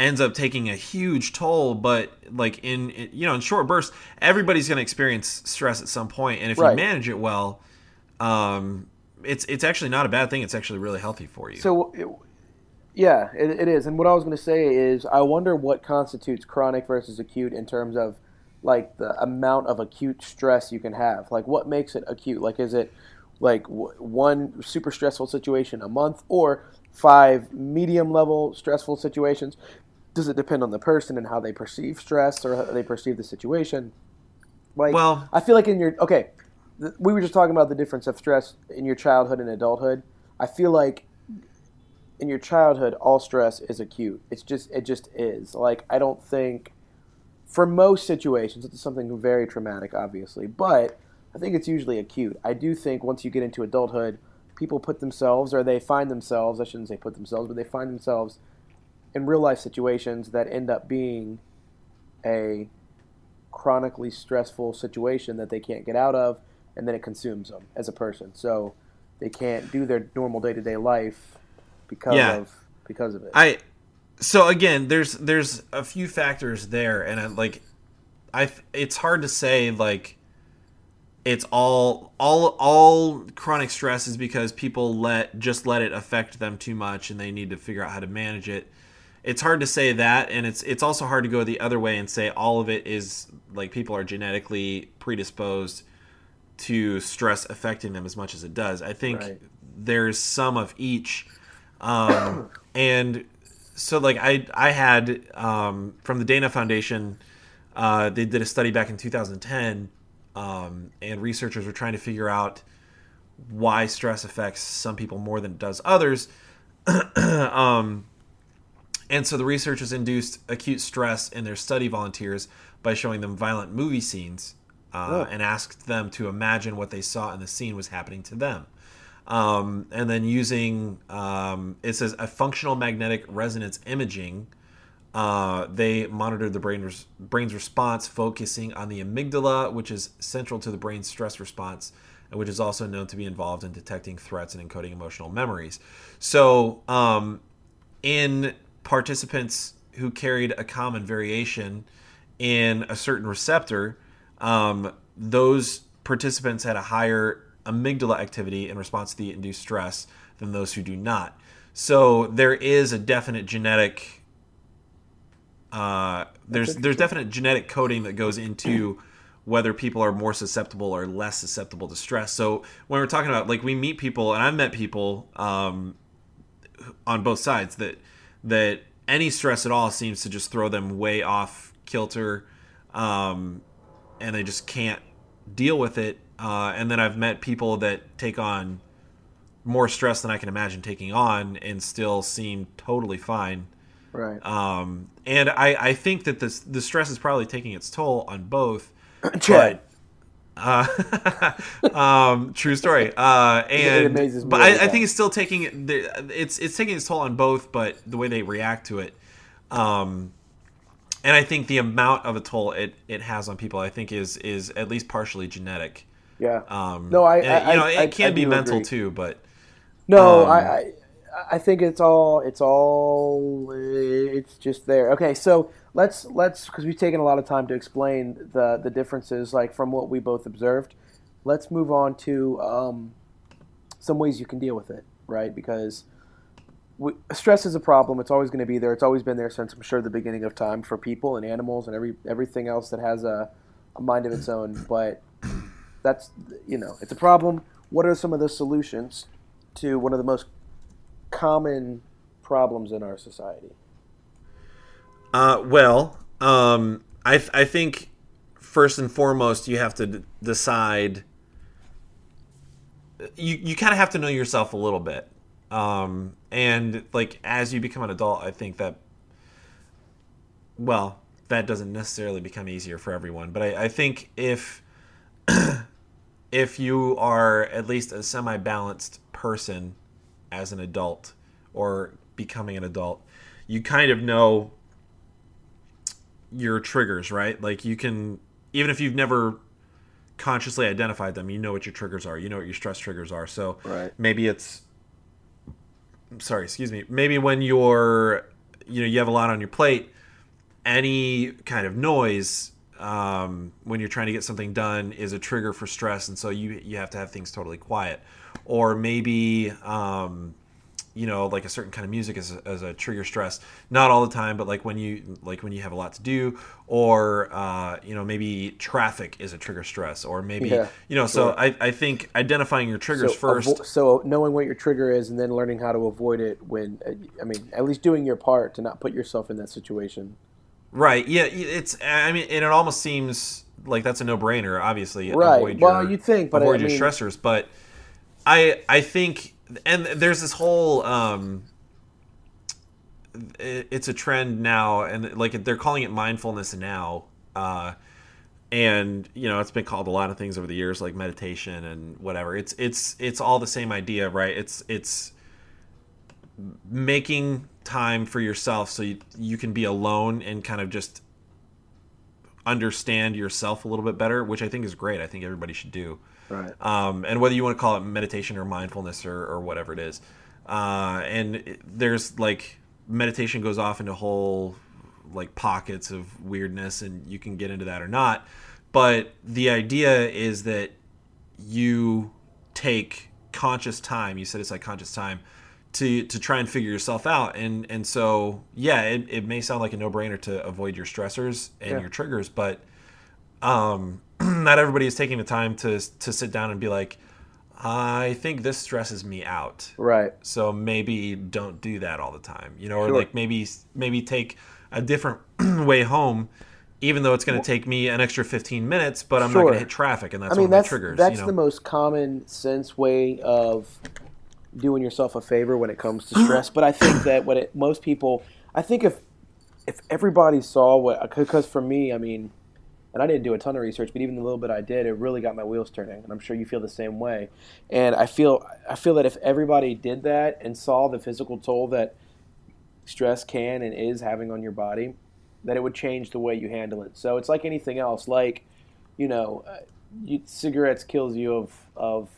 ends up taking a huge toll but like in you know in short bursts everybody's going to experience stress at some point and if Right. you manage it well um it's it's actually not a bad thing it's actually really healthy for you So, yeah, it, it is. And what I was going to say is, I wonder what constitutes chronic versus acute in terms of like the amount of acute stress you can have. Like, what makes it acute? Like, is it like w- one super stressful situation a month or five medium level stressful situations? Does it depend on the person and how they perceive stress or how they perceive the situation? Like, Well- I feel like in your okay, th- we were just talking about the difference of stress in your childhood and adulthood. I feel like in your childhood, all stress is acute. It's just it just is. Like I don't think for most situations it's something very traumatic, obviously, but I think it's usually acute. I do think once you get into adulthood, people put themselves or they find themselves. I shouldn't say put themselves, but they find themselves in real life situations that end up being a chronically stressful situation that they can't get out of, and then it consumes them as a person. So they can't do their normal day to day life because Yeah. of because of it. I so again, there's there's a few factors there, and I, like I it's hard to say like it's all all all chronic stress is because people let just let it affect them too much, and they need to figure out how to manage it. It's hard to say that, and it's it's also hard to go the other way and say all of it is like people are genetically predisposed to stress affecting them as much as it does. I think Right. there's some of each, um, and so like I I had um, from the Dana Foundation, uh, they did a study back in 2010, um, and researchers were trying to figure out why stress affects some people more than it does others. um, and so the researchers induced acute stress in their study volunteers by showing them violent movie scenes uh, Oh. and asked them to imagine what they saw in the scene was happening to them. Um, and then using, um, it says, a functional magnetic resonance imaging, uh, they monitored the brain res- brain's response, focusing on the amygdala, which is central to the brain's stress response, and which is also known to be involved in detecting threats and encoding emotional memories. So, um, in participants who carried a common variation in a certain receptor, um, those participants had a higher amygdala activity in response to the induced stress than those who do not. So there is a definite genetic. Uh, there's there's definite genetic coding that goes into whether people are more susceptible or less susceptible to stress. So when we're talking about like we meet people, and I've met people um, on both sides that that any stress at all seems to just throw them way off kilter, um, and they just can't deal with it. Uh, and then I've met people that take on more stress than I can imagine taking on, and still seem totally fine. right. Um, and I, I think that this the stress is probably taking its toll on both. Chad. Uh, um, true story. Uh, and but I, I think it's still taking it's it's taking its toll on both, but the way they react to it, um, and I think the amount of a toll it, it has on people, I think is is at least partially genetic. Yeah. Um, No, I- I- you know I- it can I be mental agree. too, but No, Um, I, I I think it's all it's all it's just there. Okay, so let's let's because we've taken a lot of time to explain the the differences, like from what we both observed. Let's move on to um, some ways you can deal with it, right? Because we, stress is a problem. It's always going to be there. It's always been there since I'm sure the beginning of time for people and animals and every everything else that has a, a mind of its own. But that's you know it's a problem. What are some of the solutions to one of the most common problems in our society? Uh, well, um, I th- I think first and foremost you have to d- decide. You you kind of have to know yourself a little bit, um, and like as you become an adult, I think that. Well, that doesn't necessarily become easier for everyone, but I, I think if if you are at least a semi-balanced person as an adult or becoming an adult, you kind of know your triggers, right? Like you can even if you've never consciously identified them, you know what your triggers are. You know what your stress triggers are. So Right. maybe it's sorry, excuse me. Maybe when you're you know, you have a lot on your plate, any kind of noise um, when you're trying to get something done is a trigger for stress, and so you you have to have things totally quiet, or maybe um, you know like a certain kind of music as a, as a trigger stress. Not all the time, but like when you like when you have a lot to do, or uh, you know maybe traffic is a trigger stress, or maybe Yeah, you know. So. I, I think identifying your triggers so, first. avo- so knowing what your trigger is and then learning how to avoid it when I mean at least doing your part to not put yourself in that situation. Right. Yeah. It's. I mean, and it almost seems like that's a no-brainer. Obviously, Right. Avoid Well, your, you'd think, but avoid I your mean- stressors. But I, I think, and there's this whole. Um, it's a trend now, and like they're calling it mindfulness now. Uh, and you know, it's been called a lot of things over the years, like meditation and whatever. It's it's it's all the same idea, right? It's it's making time for yourself so you, you can be alone and kind of just understand yourself a little bit better, which I think is great. I think everybody should do. Right. Um, and whether you want to call it meditation or mindfulness or, or whatever it is. Uh, and it, there's like meditation goes off into whole like pockets of weirdness, and you can get into that or not. But the idea is that you take conscious time. You said it's like conscious time to to try and figure yourself out. And and so yeah, it, it may sound like a no brainer to avoid your stressors and Yeah. your triggers, but um, not everybody is taking the time to to sit down and be like, I think this stresses me out. Right. So maybe don't do that all the time, you know, or Sure. like maybe maybe take a different way home, even though it's going to take me an extra fifteen minutes, but I'm not going to hit traffic, and that's I mean one of that's my triggers. that's you know? the most common sense way of doing yourself a favor when it comes to stress. but I think that what it, most people, I think if if everybody saw what, because for me, I mean, and I didn't do a ton of research, but even the little bit I did, it really got my wheels turning, and I'm sure you feel the same way. And I feel I feel that if everybody did that and saw the physical toll that stress can and is having on your body, that it would change the way you handle it. So it's like anything else, like you know, uh, you, cigarettes kills you of of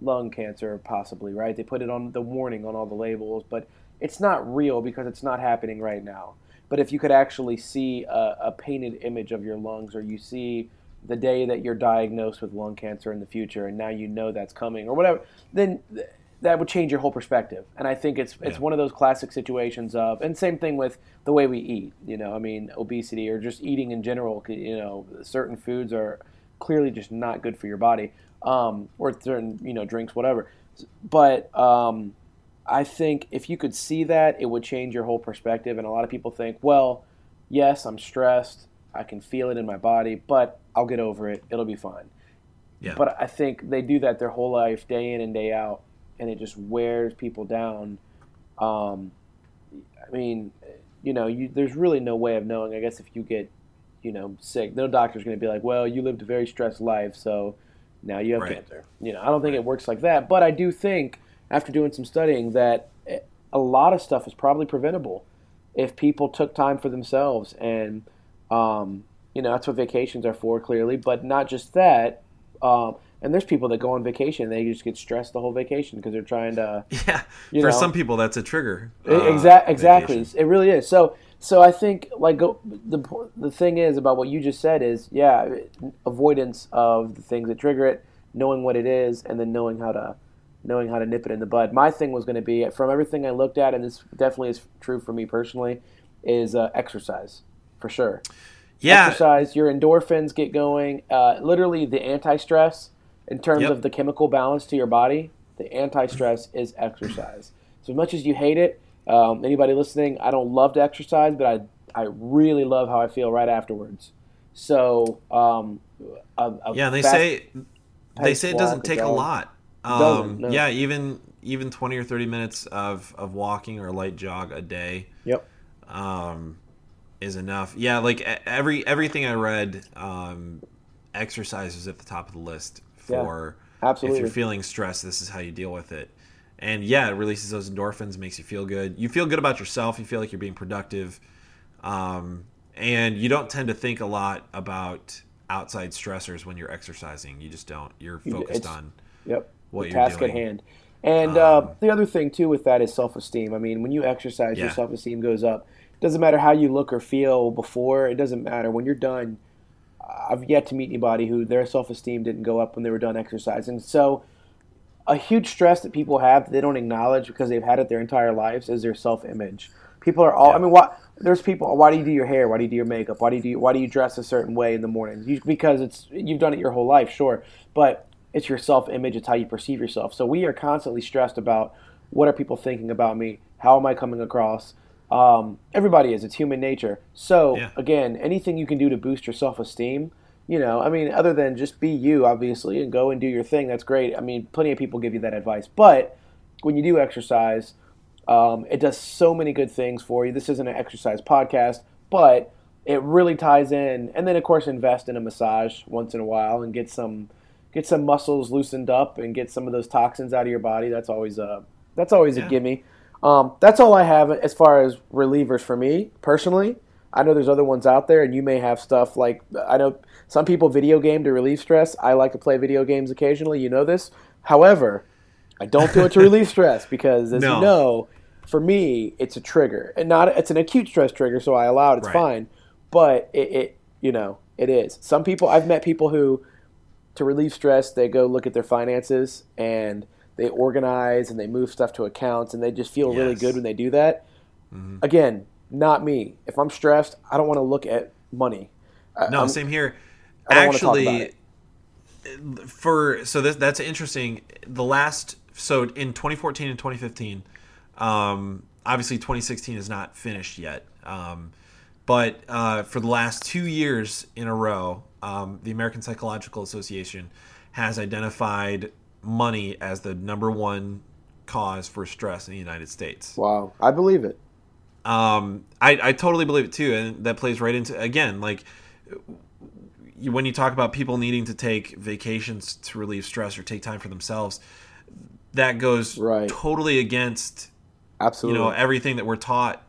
lung cancer possibly, right? They put it on the warning on all the labels, but it's not real because it's not happening right now. But if you could actually see a, a painted image of your lungs, or you see the day that you're diagnosed with lung cancer in the future, and now you know that's coming, or whatever, then th- that would change your whole perspective. And I think it's it's one of those classic situations of, and same thing with the way we eat. You know, I mean, obesity or just eating in general. You know, certain foods are clearly just not good for your body, um, or certain you know drinks, whatever. But um, I think if you could see that, it would change your whole perspective. And a lot of people think, well, yes, I'm stressed. I can feel it in my body, but I'll get over it. It'll be fine. Yeah. But I think they do that their whole life, day in and day out, and it just wears people down. Um, I mean, you know, you, there's really no way of knowing. I guess if you get you know, sick. No doctor's going to be like, well, you lived a very stressed life, so now you have Right. cancer. You know, I don't think it works like that. But I do think, after doing some studying, that a lot of stuff is probably preventable if people took time for themselves. And, um, you know, that's what vacations are for, clearly. But not just that. Um, and there's people that go on vacation and they just get stressed the whole vacation because they're trying to. Yeah, for know. some people that's a trigger. Exactly. Exactly. Uh, vacation. It really is. So, so I think like the the thing is about what you just said is yeah, avoidance of the things that trigger it, knowing what it is, and then knowing how to knowing how to nip it in the bud. My thing was going to be from everything I looked at, and this definitely is true for me personally, is uh, exercise for sure. Yeah, Exercise, your endorphins get going. Uh, literally, the anti-stress in terms Yep. of the chemical balance to your body. The anti-stress is exercise. So as much as you hate it, um, anybody listening, I don't love to exercise, but I I really love how I feel right afterwards. So um, a, a yeah. They say they say it doesn't take a lot. Um, no. Yeah, even even twenty or thirty minutes of of walking or a light jog a day Yep. um, is enough. Yeah, like every everything I read, um, exercise was at the top of the list Yeah, for absolutely. if you're feeling stressed. This is how you deal with it. And yeah, it releases those endorphins, makes you feel good. You feel good about yourself. You feel like you're being productive, um, and you don't tend to think a lot about outside stressors when you're exercising. You just don't. You're focused it's- on Yep. what the you're task doing. at hand. And uh, Um, the other thing too with that is self-esteem. I mean, when you exercise, your self-esteem goes up. It doesn't matter how you look or feel before. It doesn't matter when you're done. I've yet to meet anybody who their self-esteem didn't go up when they were done exercising. So, a huge stress that people have that they don't acknowledge because they've had it their entire lives is their self-image. People are all. I mean, why? There's people. Why do you do your hair? Why do you do your makeup? Why do you do? Why do you dress a certain way in the morning? You, because it's you've done it your whole life, sure, but it's your self-image. It's how you perceive yourself. So we are constantly stressed about what are people thinking about me? How am I coming across? Um, everybody is. It's human nature. So Yeah. again, anything you can do to boost your self-esteem, you know, I mean, other than just be you, obviously, and go and do your thing. That's great. I mean, plenty of people give you that advice. But when you do exercise, um, it does so many good things for you. This isn't an exercise podcast, but it really ties in. And then, of course, invest in a massage once in a while and get some get some muscles loosened up and get some of those toxins out of your body. That's always a that's always Yeah. a gimme. Um, that's all I have as far as relievers for me personally. I know there's other ones out there, and you may have stuff like I know some people video game to relieve stress. I like to play video games occasionally. You know this. However, I don't do it to relieve stress because, as No. you know, for me, it's a trigger, and not it's an acute stress trigger. So I allow it. It's Right. fine, but it, it, you know, it is. Some people I've met people who, to relieve stress, they go look at their finances and they organize and they move stuff to accounts and they just feel really good when they do that. Mm-hmm. Again, not me. If I'm stressed, I don't want to look at money. I- No, I'm- same here. I don't wanna talk about Actually, for so this that's interesting. The last so in 2014 and 2015, um, obviously 2016 is not finished yet. Um, but uh, for the last two years in a row, um, the American Psychological Association has identified money as the number one cause for stress in the United States. Wow, I believe it. Um, I, I totally believe it too, and that plays right into again like when you talk about people needing to take vacations to relieve stress or take time for themselves, that goes Right. totally against absolutely you know everything that we're taught.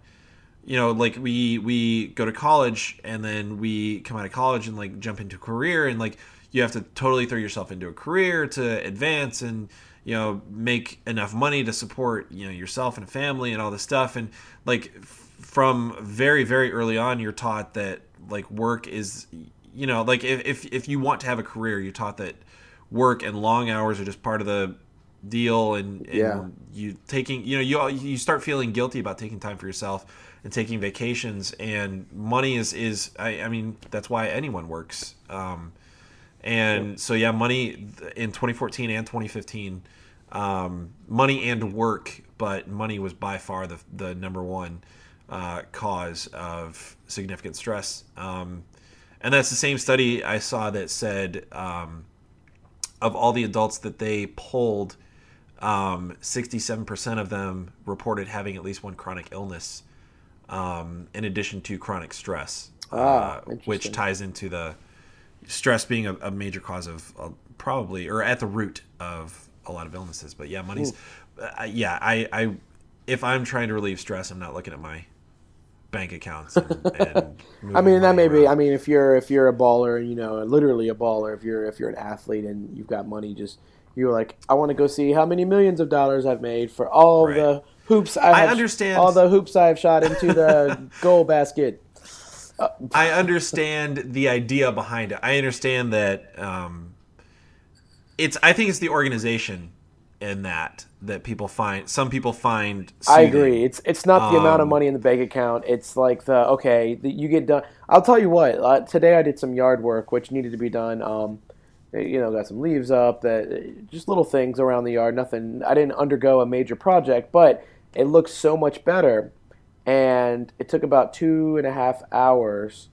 You know, like we we go to college and then we come out of college and like jump into a career and like you have to totally throw yourself into a career to advance and you know make enough money to support you know yourself and family and all this stuff. And like from very very early on you're taught that like work is you know like if if, if you want to have a career you're taught that work and long hours are just part of the deal and, and Yeah. you taking you know you you start feeling guilty about taking time for yourself and taking vacations. And money is is I, I mean that's why anyone works. Um, and so yeah money in 2014 and 2015 um, money and work but money was by far the the number one uh, cause of significant stress um, and that's the same study I saw that said um, of all the adults that they polled um, 67% of them reported having at least one chronic illness um, in addition to chronic stress. Ah, which ties into the stress being a, a major cause of uh, probably or at the root of a lot of illnesses. But yeah, money's uh, yeah. I, I if I'm trying to relieve stress, I'm not looking at my bank accounts. And, and I mean, that may money be. I mean, if you're if you're a baller, you know, literally a baller. If you're if you're an athlete and you've got money, just you're like, I want to go see how many millions of dollars I've made for all Right. the hoops I, I have, understand- all the hoops I've shot into the goal basket. I understand the idea behind it. I understand that um, it's. I think it's the organization in that that people find. Some people find. I agree. It's it's not the amount of Um, money in the bank account. It's like the okay, the, you get done. I'll tell you what. Uh, today I did some yard work which needed to be done. Um, you know, got some leaves up. That just little things around the yard. Nothing. I didn't undergo a major project, but it looks so much better. And it took about two and a half hours,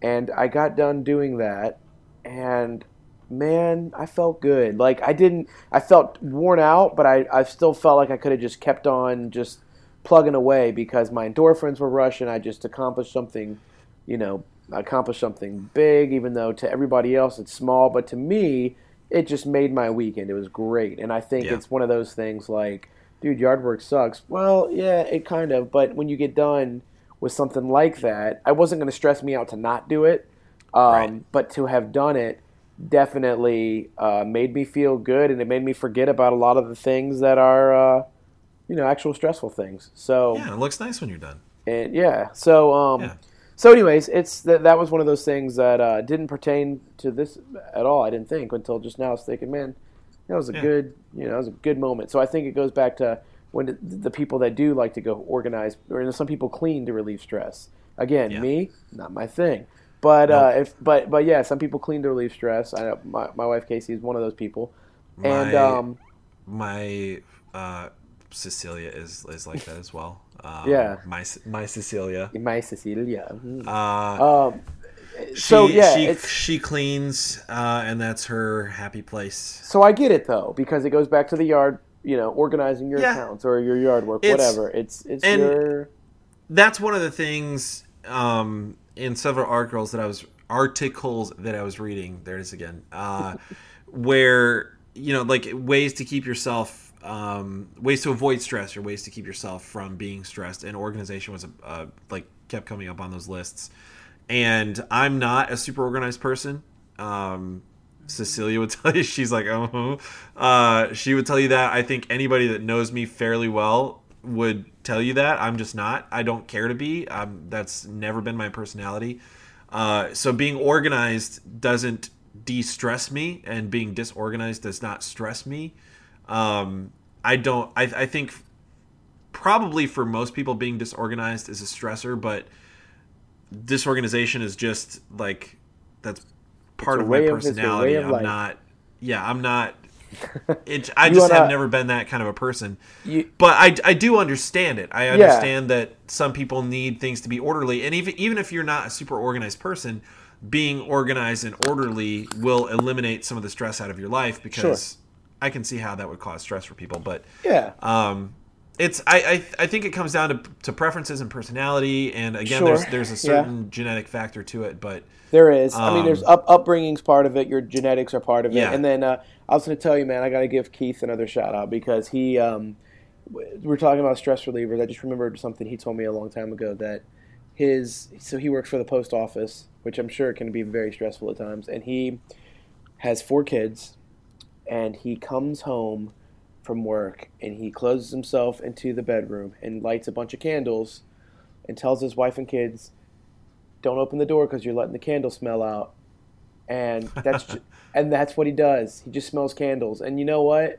and I got done doing that, and man, I felt good. Like I didn't, I felt worn out, but I, I still felt like I could have just kept on just plugging away because my endorphins were rushing. I just accomplished something, you know, accomplished something big, even though to everybody else it's small, but to me, it just made my weekend. It was great, and I think Yeah. it's one of those things like, dude, yard work sucks. Well, yeah, it kind of, but when you get done with something like that, I wasn't going to stress me out to not do it. Um, Right. But to have done it definitely uh, made me feel good, and it made me forget about a lot of the things that are, uh, you know, actual stressful things. So, Yeah, it looks nice when you're done. and yeah, so um, Yeah. so anyways, it's that that was one of those things that uh, didn't pertain to this at all. I didn't think until just now. I was thinking, man, that was a Yeah. good, you know, that was a good moment. So I think it goes back to when the, people that do like to go organize, or some people clean to relieve stress. Again, Yeah. me, not my thing. But Nope. uh, if but but yeah, some people clean to relieve stress. I know my, my wife Casey is one of those people. and My- um, My uh, Cecilia is is like that as well. Um, Yeah. my my Cecilia. my Cecilia. mhm. Uh, Um, so she, yeah, she she cleans, uh, and that's her happy place. So I get it though, because it goes back to the yard, you know, organizing your Yeah. accounts or your yard work, It's- whatever. It's it's your That's one of the things um, in several articles that I was articles that I was reading. There it is again, uh, where you know, like ways to keep yourself, um, ways to avoid stress, or ways to keep yourself from being stressed. And organization was uh, like kept coming up on those lists. And I'm not a super organized person. Um, Cecilia would tell you she's like, oh, uh, she would tell you that. I think anybody that knows me fairly well would tell you that. I'm just not. I don't care to be. Um, that's never been my personality. Uh, so being organized doesn't de-stress me, and being disorganized does not stress me. Um, I don't. I, I think probably for most people, being disorganized is a stressor, but disorganization is just like that's part of my of- it's a way personality. of I'm not. Yeah, I'm not. It, I just wanna- have never been that kind of a person. you, But I, I do understand it. I understand that some people need things to be orderly, and even even if you're not a super organized person, being organized and orderly will eliminate some of the stress out of your life because I can see how that would cause stress for people. But yeah. um, it's I, I I think it comes down to, to preferences and personality, and again, Sure. there's there's a Yeah. certain genetic factor to it. But There is. I mean, Um, there's up upbringing's part of it. Your genetics are part of it. Yeah. And then uh, I was going to tell you, man, I got to give Keith another shout out because he. Um, we're talking about stress relievers. I just remembered something he told me a long time ago that his. So he works for the post office, which I'm sure can be very stressful at times, and he has four kids, and he comes home from work and he closes himself into the bedroom and lights a bunch of candles, and tells his wife and kids don't open the door because you're letting the candle smell out. And that's ju- and that's what he does. He just smells candles. And you know what?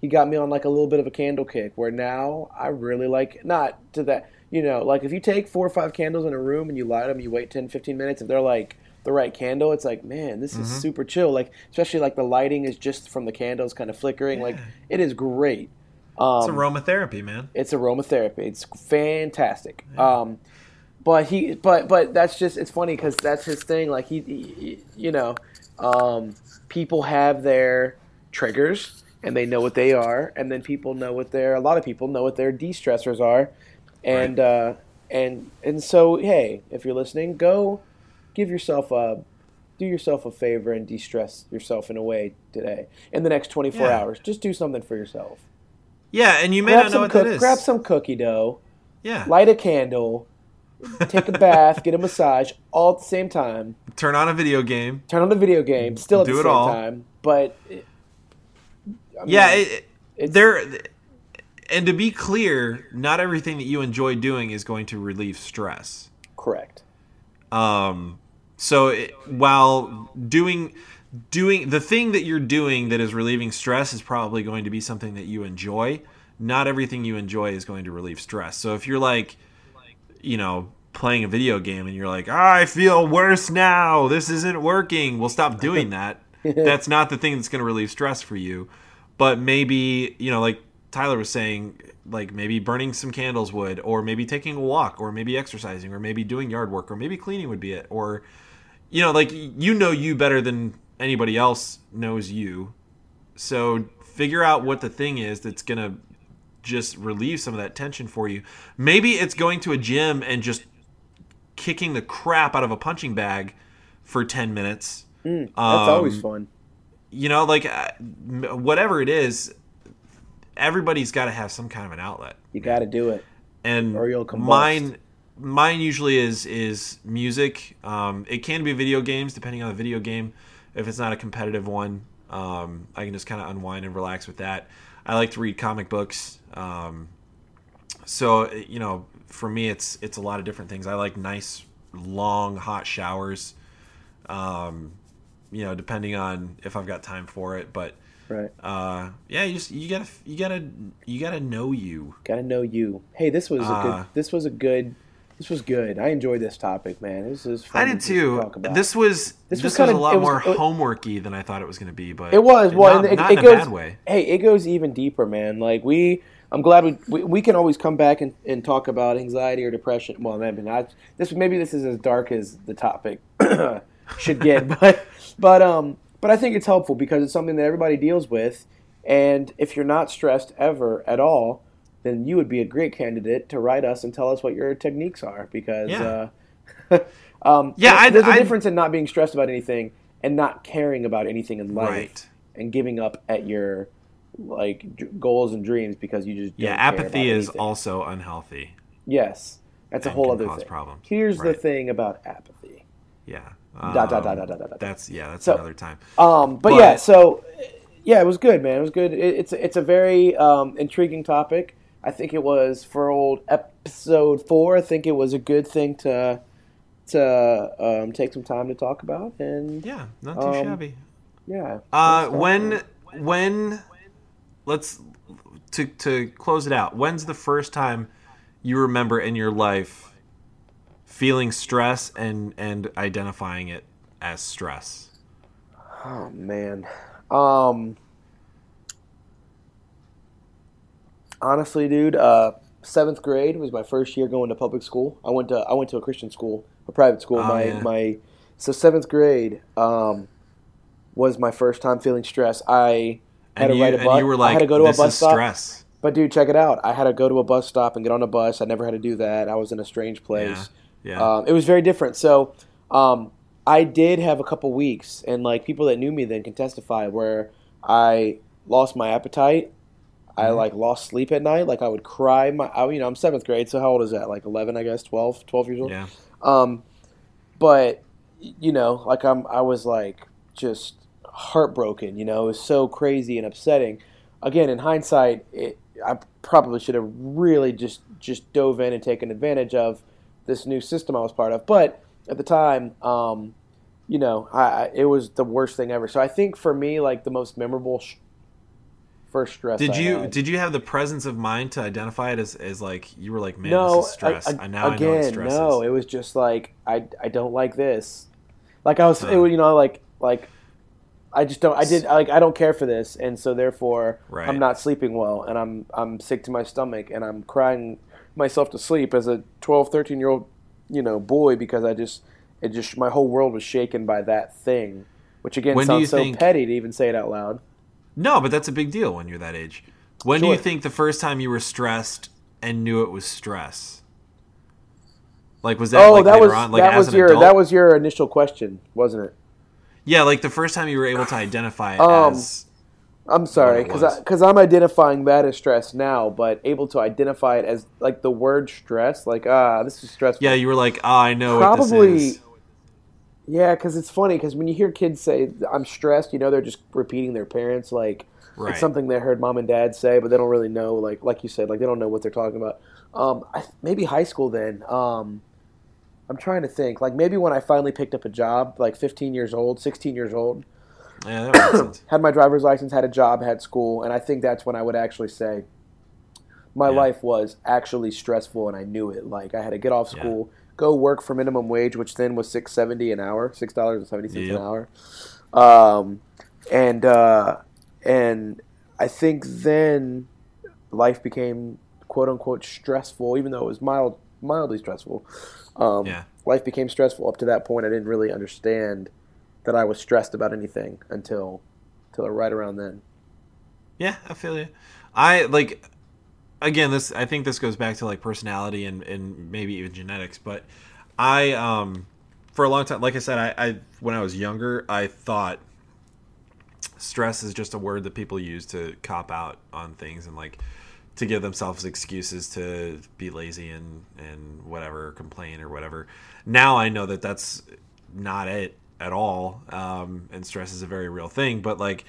He got me on like a little bit of a candle kick where now i really like not to that you know like if you take four or five candles in a room and you light them you wait 10 15 minutes if they're like the right candle it's like man this is super chill like especially like the lighting is just from the candles kind of flickering like it is great um, it's aromatherapy, man. it's aromatherapy. It's fantastic. Um, but he, but but that's just it's funny because that's his thing. Like he, he you know, um, people have their triggers and they know what they are, and then people know what their a lot of people know what their de-stressors are, and uh, and and so hey, if you're listening, go give yourself a do yourself a favor and de-stress yourself in a way today in the next 24 Yeah. hours. Just do something for yourself. Yeah, and you may Grab not know what cook, that is. grab some cookie dough, yeah. light a candle, take a bath, get a massage, all at the same time. Turn on a video game. Turn on the video game, still at Do the it same all. time. But it- I Yeah, mean, it, it- it's- there. And to be clear, not everything that you enjoy doing is going to relieve stress. correct. Um, so it, while doing doing the thing that you're doing that is relieving stress is probably going to be something that you enjoy. Not everything you enjoy is going to relieve stress. So if you're like, you know, playing a video game and you're like, I feel worse now. This isn't working. Well, stop doing that. that's not the thing that's going to relieve stress for you. But maybe, you know, like Tyler was saying, like maybe burning some candles would, or maybe taking a walk, or maybe exercising, or maybe doing yard work, or maybe cleaning would be it. Or, you know, like you know you better than anybody else knows you. So figure out what the thing is that's going to just relieve some of that tension for you. Maybe it's going to a gym and just kicking the crap out of a punching bag for 10 minutes. That's Um, always fun. You know, like uh, whatever it is, everybody's got to have some kind of an outlet. You got to do it. And Or you'll combust. mine mine usually is is music. Um, it can be video games depending on the video game. If it's not a competitive one, um, I can just kind of unwind and relax with that. I like to read comic books. Um, so you know, for me, it's it's a lot of different things. I like nice, long, hot showers. Um, you know, depending on if I've got time for it, but Right. uh, yeah, you just you gotta you gotta you gotta know you. Got to know you. Hey, this was a Uh, good. This was a good. This was good. I enjoyed this topic, man. This is. Fun I did too. talk about. This was This this, was was, kinda- a lot was- more it- homeworky than I thought it was going to be, but It was well, not, and it, not it in goes. a bad way. Hey, it goes even deeper, man. Like we, I'm glad we we, we can always come back and, and talk about anxiety or depression. Well, maybe not. This maybe this is as dark as the topic should get, but but um but I think it's helpful because it's something that everybody deals with, and if you're not stressed ever at all, then you would be a great candidate to write us and tell us what your techniques are because. Yeah. Uh, um, Yeah, there's- I'd- there's a difference in not being stressed about anything and not caring about anything in life Right. and giving up at your like d- goals and dreams because you just Yeah, apathy is anything. also unhealthy. yes that's a whole other cause thing problems. here's the thing about apathy Yeah. Dot, dot, Um, dot, dot, dot, dot, dot. That's yeah. That's So- another time. um but, But- yeah so yeah it was good man it was good it, it's it's a very um, intriguing topic i think it was for old episode four i think it was a good thing to to um, take some time to talk about and Yeah, not too Um, shabby. yeah Uh, when when let's to to close it out. When's the first time you remember in your life feeling stress and and identifying it as stress? Oh man. Um Honestly, dude, uh seventh grade was my first year going to public school. I went to I went to a Christian school, a private school. Oh, my yeah. my so seventh grade um was my first time feeling stress. I had And to you, ride a bus. you were I had to go to a bus stop. stress." But dude, check it out. I had to go to a bus stop and get on a bus. I never had to do that. I was in a strange place. Yeah, yeah. Um, it was very different. So um, I did have a couple weeks, and like people that knew me then can testify, where I lost my appetite. I Mm-hmm. like lost sleep at night. Like I would cry. My, I, you know, I'm seventh grade, so how old is that? Like 11, I guess, 12, 12 years old. yeah. Um, but you know, like I'm, I was like just heartbroken. You know, it was so crazy and upsetting. Again, in hindsight, it, I probably should have really just just dove in and taken advantage of this new system I was part of. But at the time, um, you know, I, I, it was the worst thing ever. So I think for me, like the most memorable sh- first stress. Did I you had- did you have the presence of mind to identify it as, as like you were like, man, no, this is stress. I, I, now again, I know what stress no. is. It was just like I, I don't like this. Like I was, it Huh. you know, like like I just don't. I did like I don't care for this, and so therefore Right. I'm not sleeping well, and I'm I'm sick to my stomach, and I'm crying myself to sleep as a 12, 13 year old, you know, boy because I just it just my whole world was shaken by that thing, which again When sounds so think- petty to even say it out loud. No, but that's a big deal when you're that age. When do you think the first time you were stressed and knew it was stress? Like was that Oh, like that later was on? Like that as was an your adult? that was your initial question, wasn't it? Yeah. that was your initial question, wasn't it? yeah, like the first time you were able to identify it Um, as I'm sorry, because because I'm identifying that as stress now, but able to identify it as like the word stress, like ah, this is stressful. yeah, you were like, oh, I know Probably-. Yeah, because it's funny because when you hear kids say "I'm stressed," you know they're just repeating their parents like Right. it's something they heard mom and dad say, but they don't really know. Like like you said, like they don't know what they're talking about. Um, I, maybe high school then. Um, I'm trying to think. Like maybe when I finally picked up a job, like 15 years old, 16 years old, Yeah, that makes sense. had my driver's license, had a job, had school, and I think that's when I would actually say my Yeah. life was actually stressful, and I knew it. Like I had to get off Yeah. Go work for minimum wage, which then was six seventy an hour, six dollars and seventy cents Yep. an hour, um, and uh, and I think then life became quote unquote stressful, even though it was mild, mildly stressful. Um, Yeah. Life became stressful up to that point. I didn't really understand that I was stressed about anything until until right around then. Yeah, I feel you. I like again this I think this goes back to like personality and, and maybe even genetics, but I um for a long time like I said, I, I when I was younger I thought stress is just a word that people use to cop out on things and like to give themselves excuses to be lazy and and whatever complain or whatever. Now i know that that's not it at all um, and stress is a very real thing but like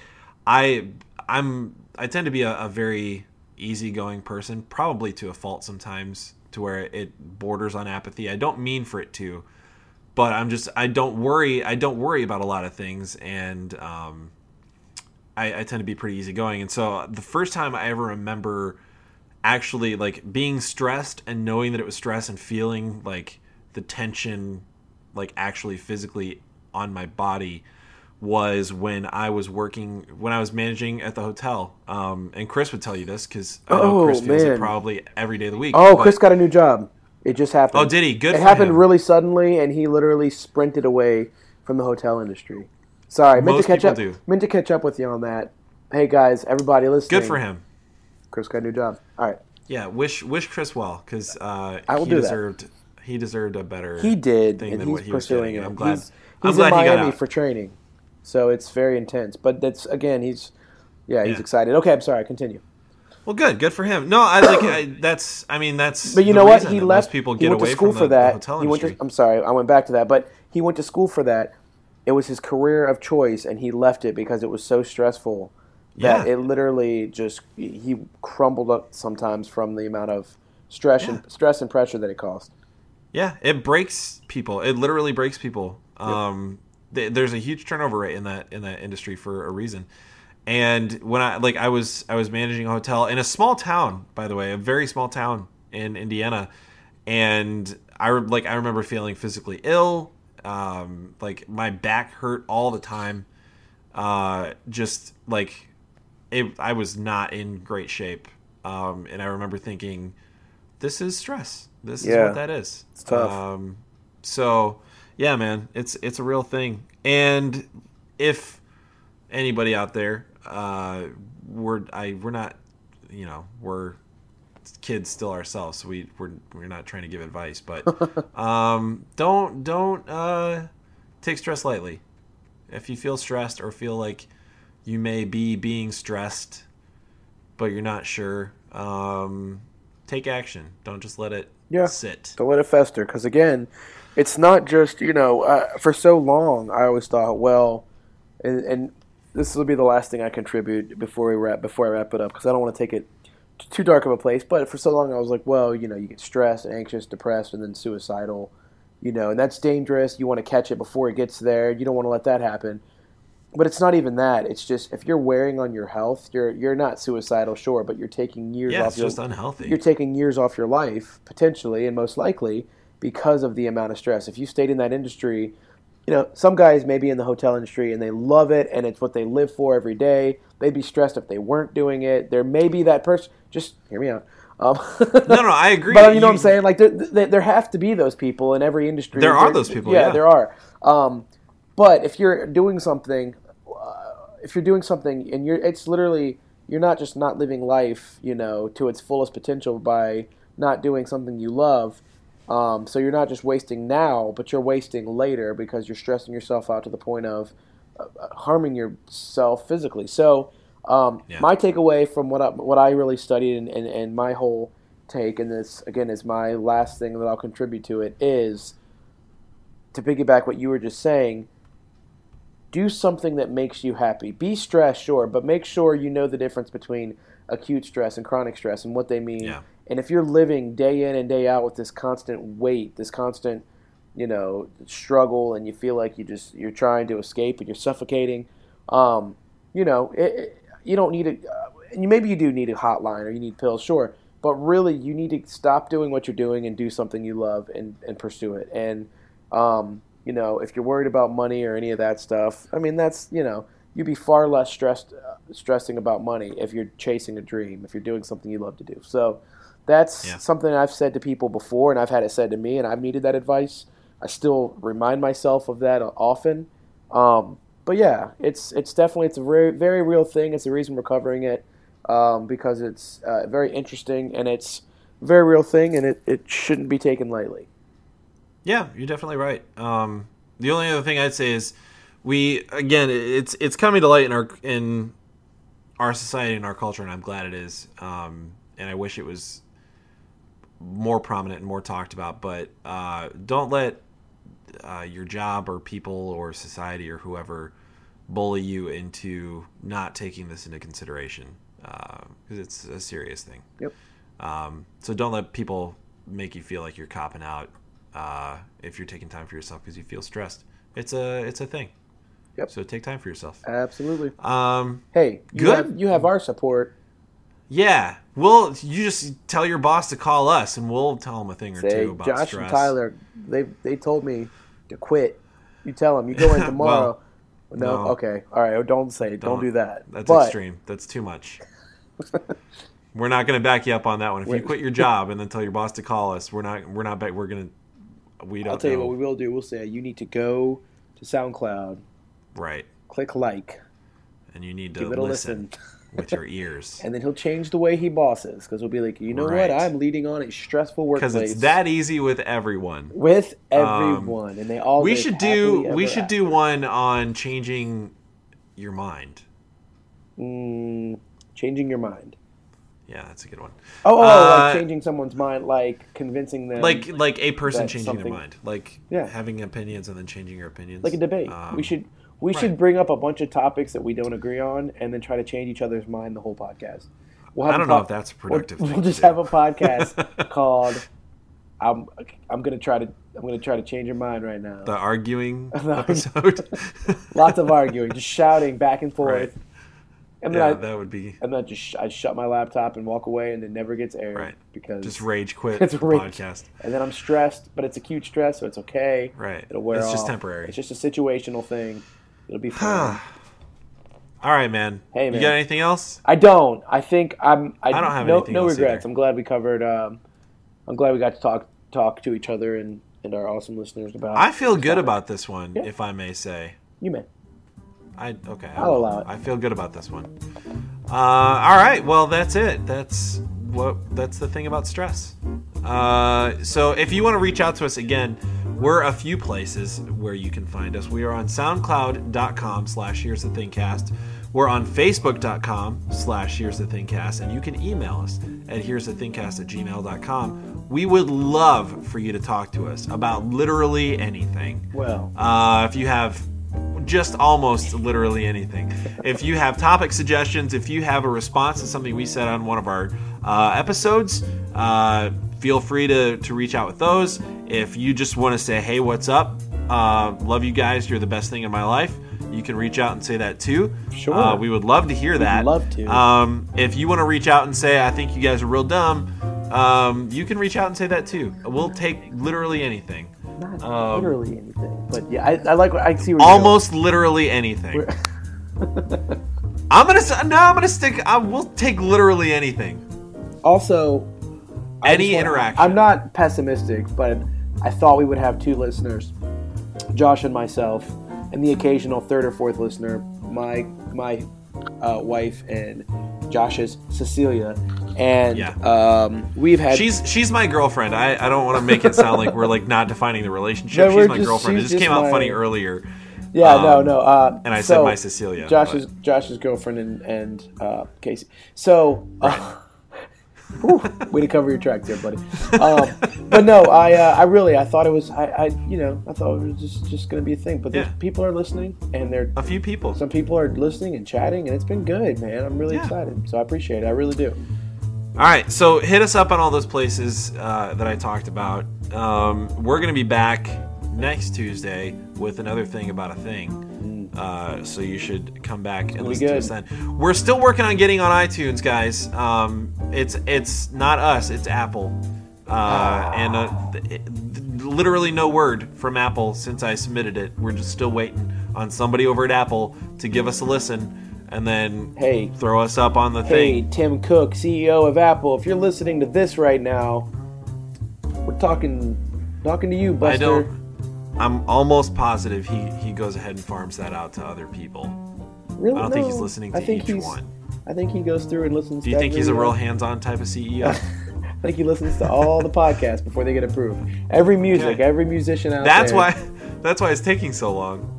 i i'm i tend to be a, a very easygoing person probably to a fault sometimes to where it borders on apathy i don't mean for it to but i'm just i don't worry i don't worry about a lot of things and um, I, I tend to be pretty easygoing. And so the first time I ever remember actually like being stressed and knowing that it was stress and feeling like the tension like actually physically on my body was when I was working when I was managing at the hotel. Um, and Chris would tell you this because I know Oh, Chris feels it probably every day of the week. Oh, but- Chris got a new job. It just happened. Oh, did he? Good It happened him. really suddenly, and he literally sprinted away from the hotel industry. Sorry, meant Most to catch up. do. Meant to catch up with you on that. Hey guys, everybody listening. good for him. Chris got a new job. All right, Yeah, wish wish Chris well because uh, I will he do that. deserved he deserved a better he did, thing and than he's what he was pursuing getting. it. I'm glad. He's, I'm glad in he got Miami out. for training, so it's very intense. But that's again, he's yeah, he's Yeah. excited. Okay, I'm sorry. Continue. Well, good, good for him. No, I like I, that's. I mean, that's. But you know what? He left. People he get went away to school from for the, the that. hotel he went to. I'm sorry, I went back to that. But he went to school for that. It was his career of choice, and he left it because it was so stressful that Yeah. it literally just he crumbled up sometimes from the amount of stress and stress and pressure that it caused. Yeah, it breaks people. It literally breaks people. Um, th- there's a huge turnover rate in that in that industry for a reason. And when I like I was I was managing a hotel in a small town, by the way, a very small town in Indiana, and I like I remember feeling physically ill. Um, like my back hurt all the time. Uh, just like it, I was not in great shape. Um, and I remember thinking, this is stress. This is what that is. It's tough. Um, so yeah, man, it's it's a real thing. And if anybody out there, uh, we're I we're not, you know, we're kids still ourselves. So we we're we're not trying to give advice, but um, don't don't uh, take stress lightly. If you feel stressed or feel like you may be being stressed, but you're not sure, um, take action. Don't just let it Yeah. sit. Don't let it fester. Because again, it's not just you know. Uh, for so long, I always thought, well, and, and this will be the last thing I contribute before we wrap before I wrap it up because I don't want to take it too dark of a place. But for so long, I was like, well, you know, you get stressed, anxious, depressed, and then suicidal. You know, and that's dangerous. You want to catch it before it gets there. You don't want to let that happen. But it's not even that. It's just if you're wearing on your health, you're you're not suicidal, sure, but you're taking years Yeah, off it's your just unhealthy. you're taking years off your life potentially and most likely because of the amount of stress if you stayed in that industry you know some guys may be in the hotel industry and they love it and it's what they live for every day they'd be stressed if they weren't doing it there may be that person just hear me out um, no, no, I agree. but you know what I'm saying? Like there, there, there have to be those people in every industry. There are those people, yeah. there are. Um, but if you're doing something, uh, if you're doing something, and you're, it's literally you're not just not living life, you know, to its fullest potential by not doing something you love. Um, so you're not just wasting now, but you're wasting later because you're stressing yourself out to the point of uh, uh, harming yourself physically. So um, Yeah. my takeaway from what I, what I really studied and, and, and my whole take, and this again is my last thing that I'll contribute to it is to piggyback what you were just saying. Do something that makes you happy. Be stressed, sure, but make sure you know the difference between acute stress and chronic stress and what they mean. Yeah. And if you're living day in and day out with this constant weight, this constant, you know, struggle, and you feel like you just you're trying to escape and you're suffocating, um, you know, it, it- you don't need a. Uh, maybe you do need a hotline or you need pills, sure, but really you need to stop doing what you're doing and do something you love and and pursue it. And um, you know, if you're worried about money or any of that stuff, I mean, that's you know, you'd be far less stressed uh, stressing about money if you're chasing a dream, if you're doing something you love to do. So that's Yeah. something I've said to people before, and I've had it said to me, and I've needed that advice. I still remind myself of that often. Um, but yeah, it's it's definitely it's a very very real thing. It's the reason we're covering it um, because it's uh, very interesting and it's a very real thing, and it, it shouldn't be taken lightly. Yeah, you're definitely right. Um, the only other thing I'd say is we again it's it's coming to light in our in our society and our culture, and I'm glad it is. Um, and I wish it was more prominent and more talked about. But uh, don't let uh, your job or people or society or whoever bully you into not taking this into consideration because it's a serious thing. Yep. Um, so don't let people make you feel like you're copping out uh, if you're taking time for yourself because you feel stressed. It's a it's a thing. Yep. So take time for yourself. Absolutely. Um, Hey, you Good. have you have our support. Yeah. Well, you just tell your boss to call us, and we'll tell him a thing or Say two about Josh stress. and Tyler, they they told me to quit. You tell them you go in tomorrow. no, no. okay, all right. oh, Don't say. Don't, Don't. do that. That's but, extreme. That's too much. we're not going to back you up on that one. If you quit your job and then tell your boss to call us, we're not. We're not. Back, we're going to. We don't. I'll tell you what we will do. We'll say you need to go to SoundCloud, Right. click like, And you need to give it a listen, listen, with your ears. and then he'll change the way he bosses because he'll be like, you know Right. what? I'm leading on a stressful workplace Because it's that easy with everyone. with everyone, and they all. we should do we should do one on changing your mind. Mm, changing your mind. Yeah, that's a good one. Oh, oh, Uh, like changing someone's mind, like convincing them, Like like a person changing their mind. Like Yeah. having opinions and then changing your opinions. like a debate. Um, we should we right. should bring up a bunch of topics that we don't agree on, and then try to change each other's mind the whole podcast. We'll I a don't know if that's a we'll- productive We'll, just have a podcast called "I'm I'm gonna try to I'm gonna try to change your mind right now." The arguing episode. Lots of arguing, just shouting back and forth, Right. and then yeah, I that would be and then just sh- I shut my laptop and walk away, and it never gets aired Right. because just rage quit It's the rage. podcast. and then I'm stressed, but it's acute stress, so it's okay. Right. It'll wear it's just temporary. It's just a situational thing. It'll be fine. All right, man. Hey, man. You got anything else? I don't. I think I'm. I, I don't have no, anything no regrets. either. I'm glad we covered. Um, I'm glad we got to talk talk to each other and, and our awesome listeners about. I feel good about this one, Yeah. if I may say. you may. I okay. I'll will. allow it. I feel good about this one. Uh, all right. Well, that's it. That's what. That's the thing about stress. Uh, so if you want to reach out to us again, we're a few places where you can find us. We are on SoundCloud.com slash Here's the Thingcast. We're on Facebook.com slash Here's the Thingcast, and you can email us at Here's the Thingcast at gmail.com. We would love for you to talk to us about literally anything. Well, Uh, if you have just almost literally anything. If you have topic suggestions, if you have a response to something we said on one of our uh, episodes, uh, feel free to, to reach out with those. If you just want to say, hey, what's up? Uh, love you guys. You're the best thing in my life. You can reach out and say that too. Sure. Uh, we would love to hear that. love to. Um, if you want to reach out and say, I think you guys are real dumb, um, you can reach out and say that too. We'll take literally anything. not um, literally anything, but yeah, I, I like. What, I see. Almost literally anything. I'm gonna no. I'm gonna stick. I will take literally anything. Also, Any interaction. I'm not pessimistic, but I thought we would have two listeners, Josh and myself, and the occasional third or fourth listener, my my uh, wife and Josh's Cecilia. and Yeah. um, we've had She's she's my girlfriend. I, I don't want to make it sound like we're like not defining the relationship. No, she's my just- girlfriend. It just came out my- funny earlier. yeah no um, no uh, and I said my Cecilia, Josh's Josh's girlfriend and and uh, Casey. So. Uh, whew, way to cover your tracks there, buddy. Um, but no, I uh, I really I thought it was I, I you know I thought it was just just gonna be a thing. But Yeah. people are listening and they're A few people. some people are listening and chatting and it's been good, man. I'm really Yeah. excited. So I appreciate it. I really do. All right, so hit us up on all those places uh, that I talked about. Um, we're going to be back next Tuesday with another thing about a thing. Uh, so you should come back and listen to us then. We're still working on getting on iTunes, guys. Um, it's it's not us, it's Apple. Uh, and uh, th- literally no word from Apple since I submitted it. We're just still waiting on somebody over at Apple to give us a listen and then Hey. throw us up on the thing. Hey, thing. Tim Cook, CEO of Apple. If you're listening to this right now, we're talking talking to you, Buster. I. I'm almost positive he, he goes ahead and farms that out to other people. Really? I don't think he's No. listening I to think each one. I think he goes through and listens. Do you think he's a real hands-on type of CEO? I think he listens to all the podcasts before they get approved. Every music, Okay. every musician out that's there. why. That's why it's taking so long.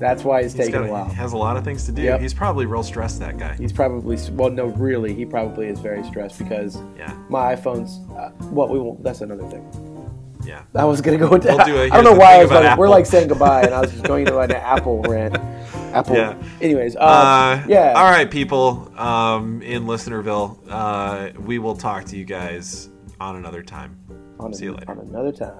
That's why he's He's taking got, a while. He has a lot of things to do. Yep. He's probably real stressed. That guy. He's probably well, no, really, he probably is very stressed because Yeah. my iPhone's. Uh, well, we won't. That's another thing. Yeah. I was gonna go into. We'll do it. I don't know why I was like, we're like saying goodbye, and I was just going into an Apple rant. Apple. Yeah. Anyways, uh, Uh, yeah. All right, people um, in Listenerville. Uh, we will talk to you guys on another time. On, See you later. on another time.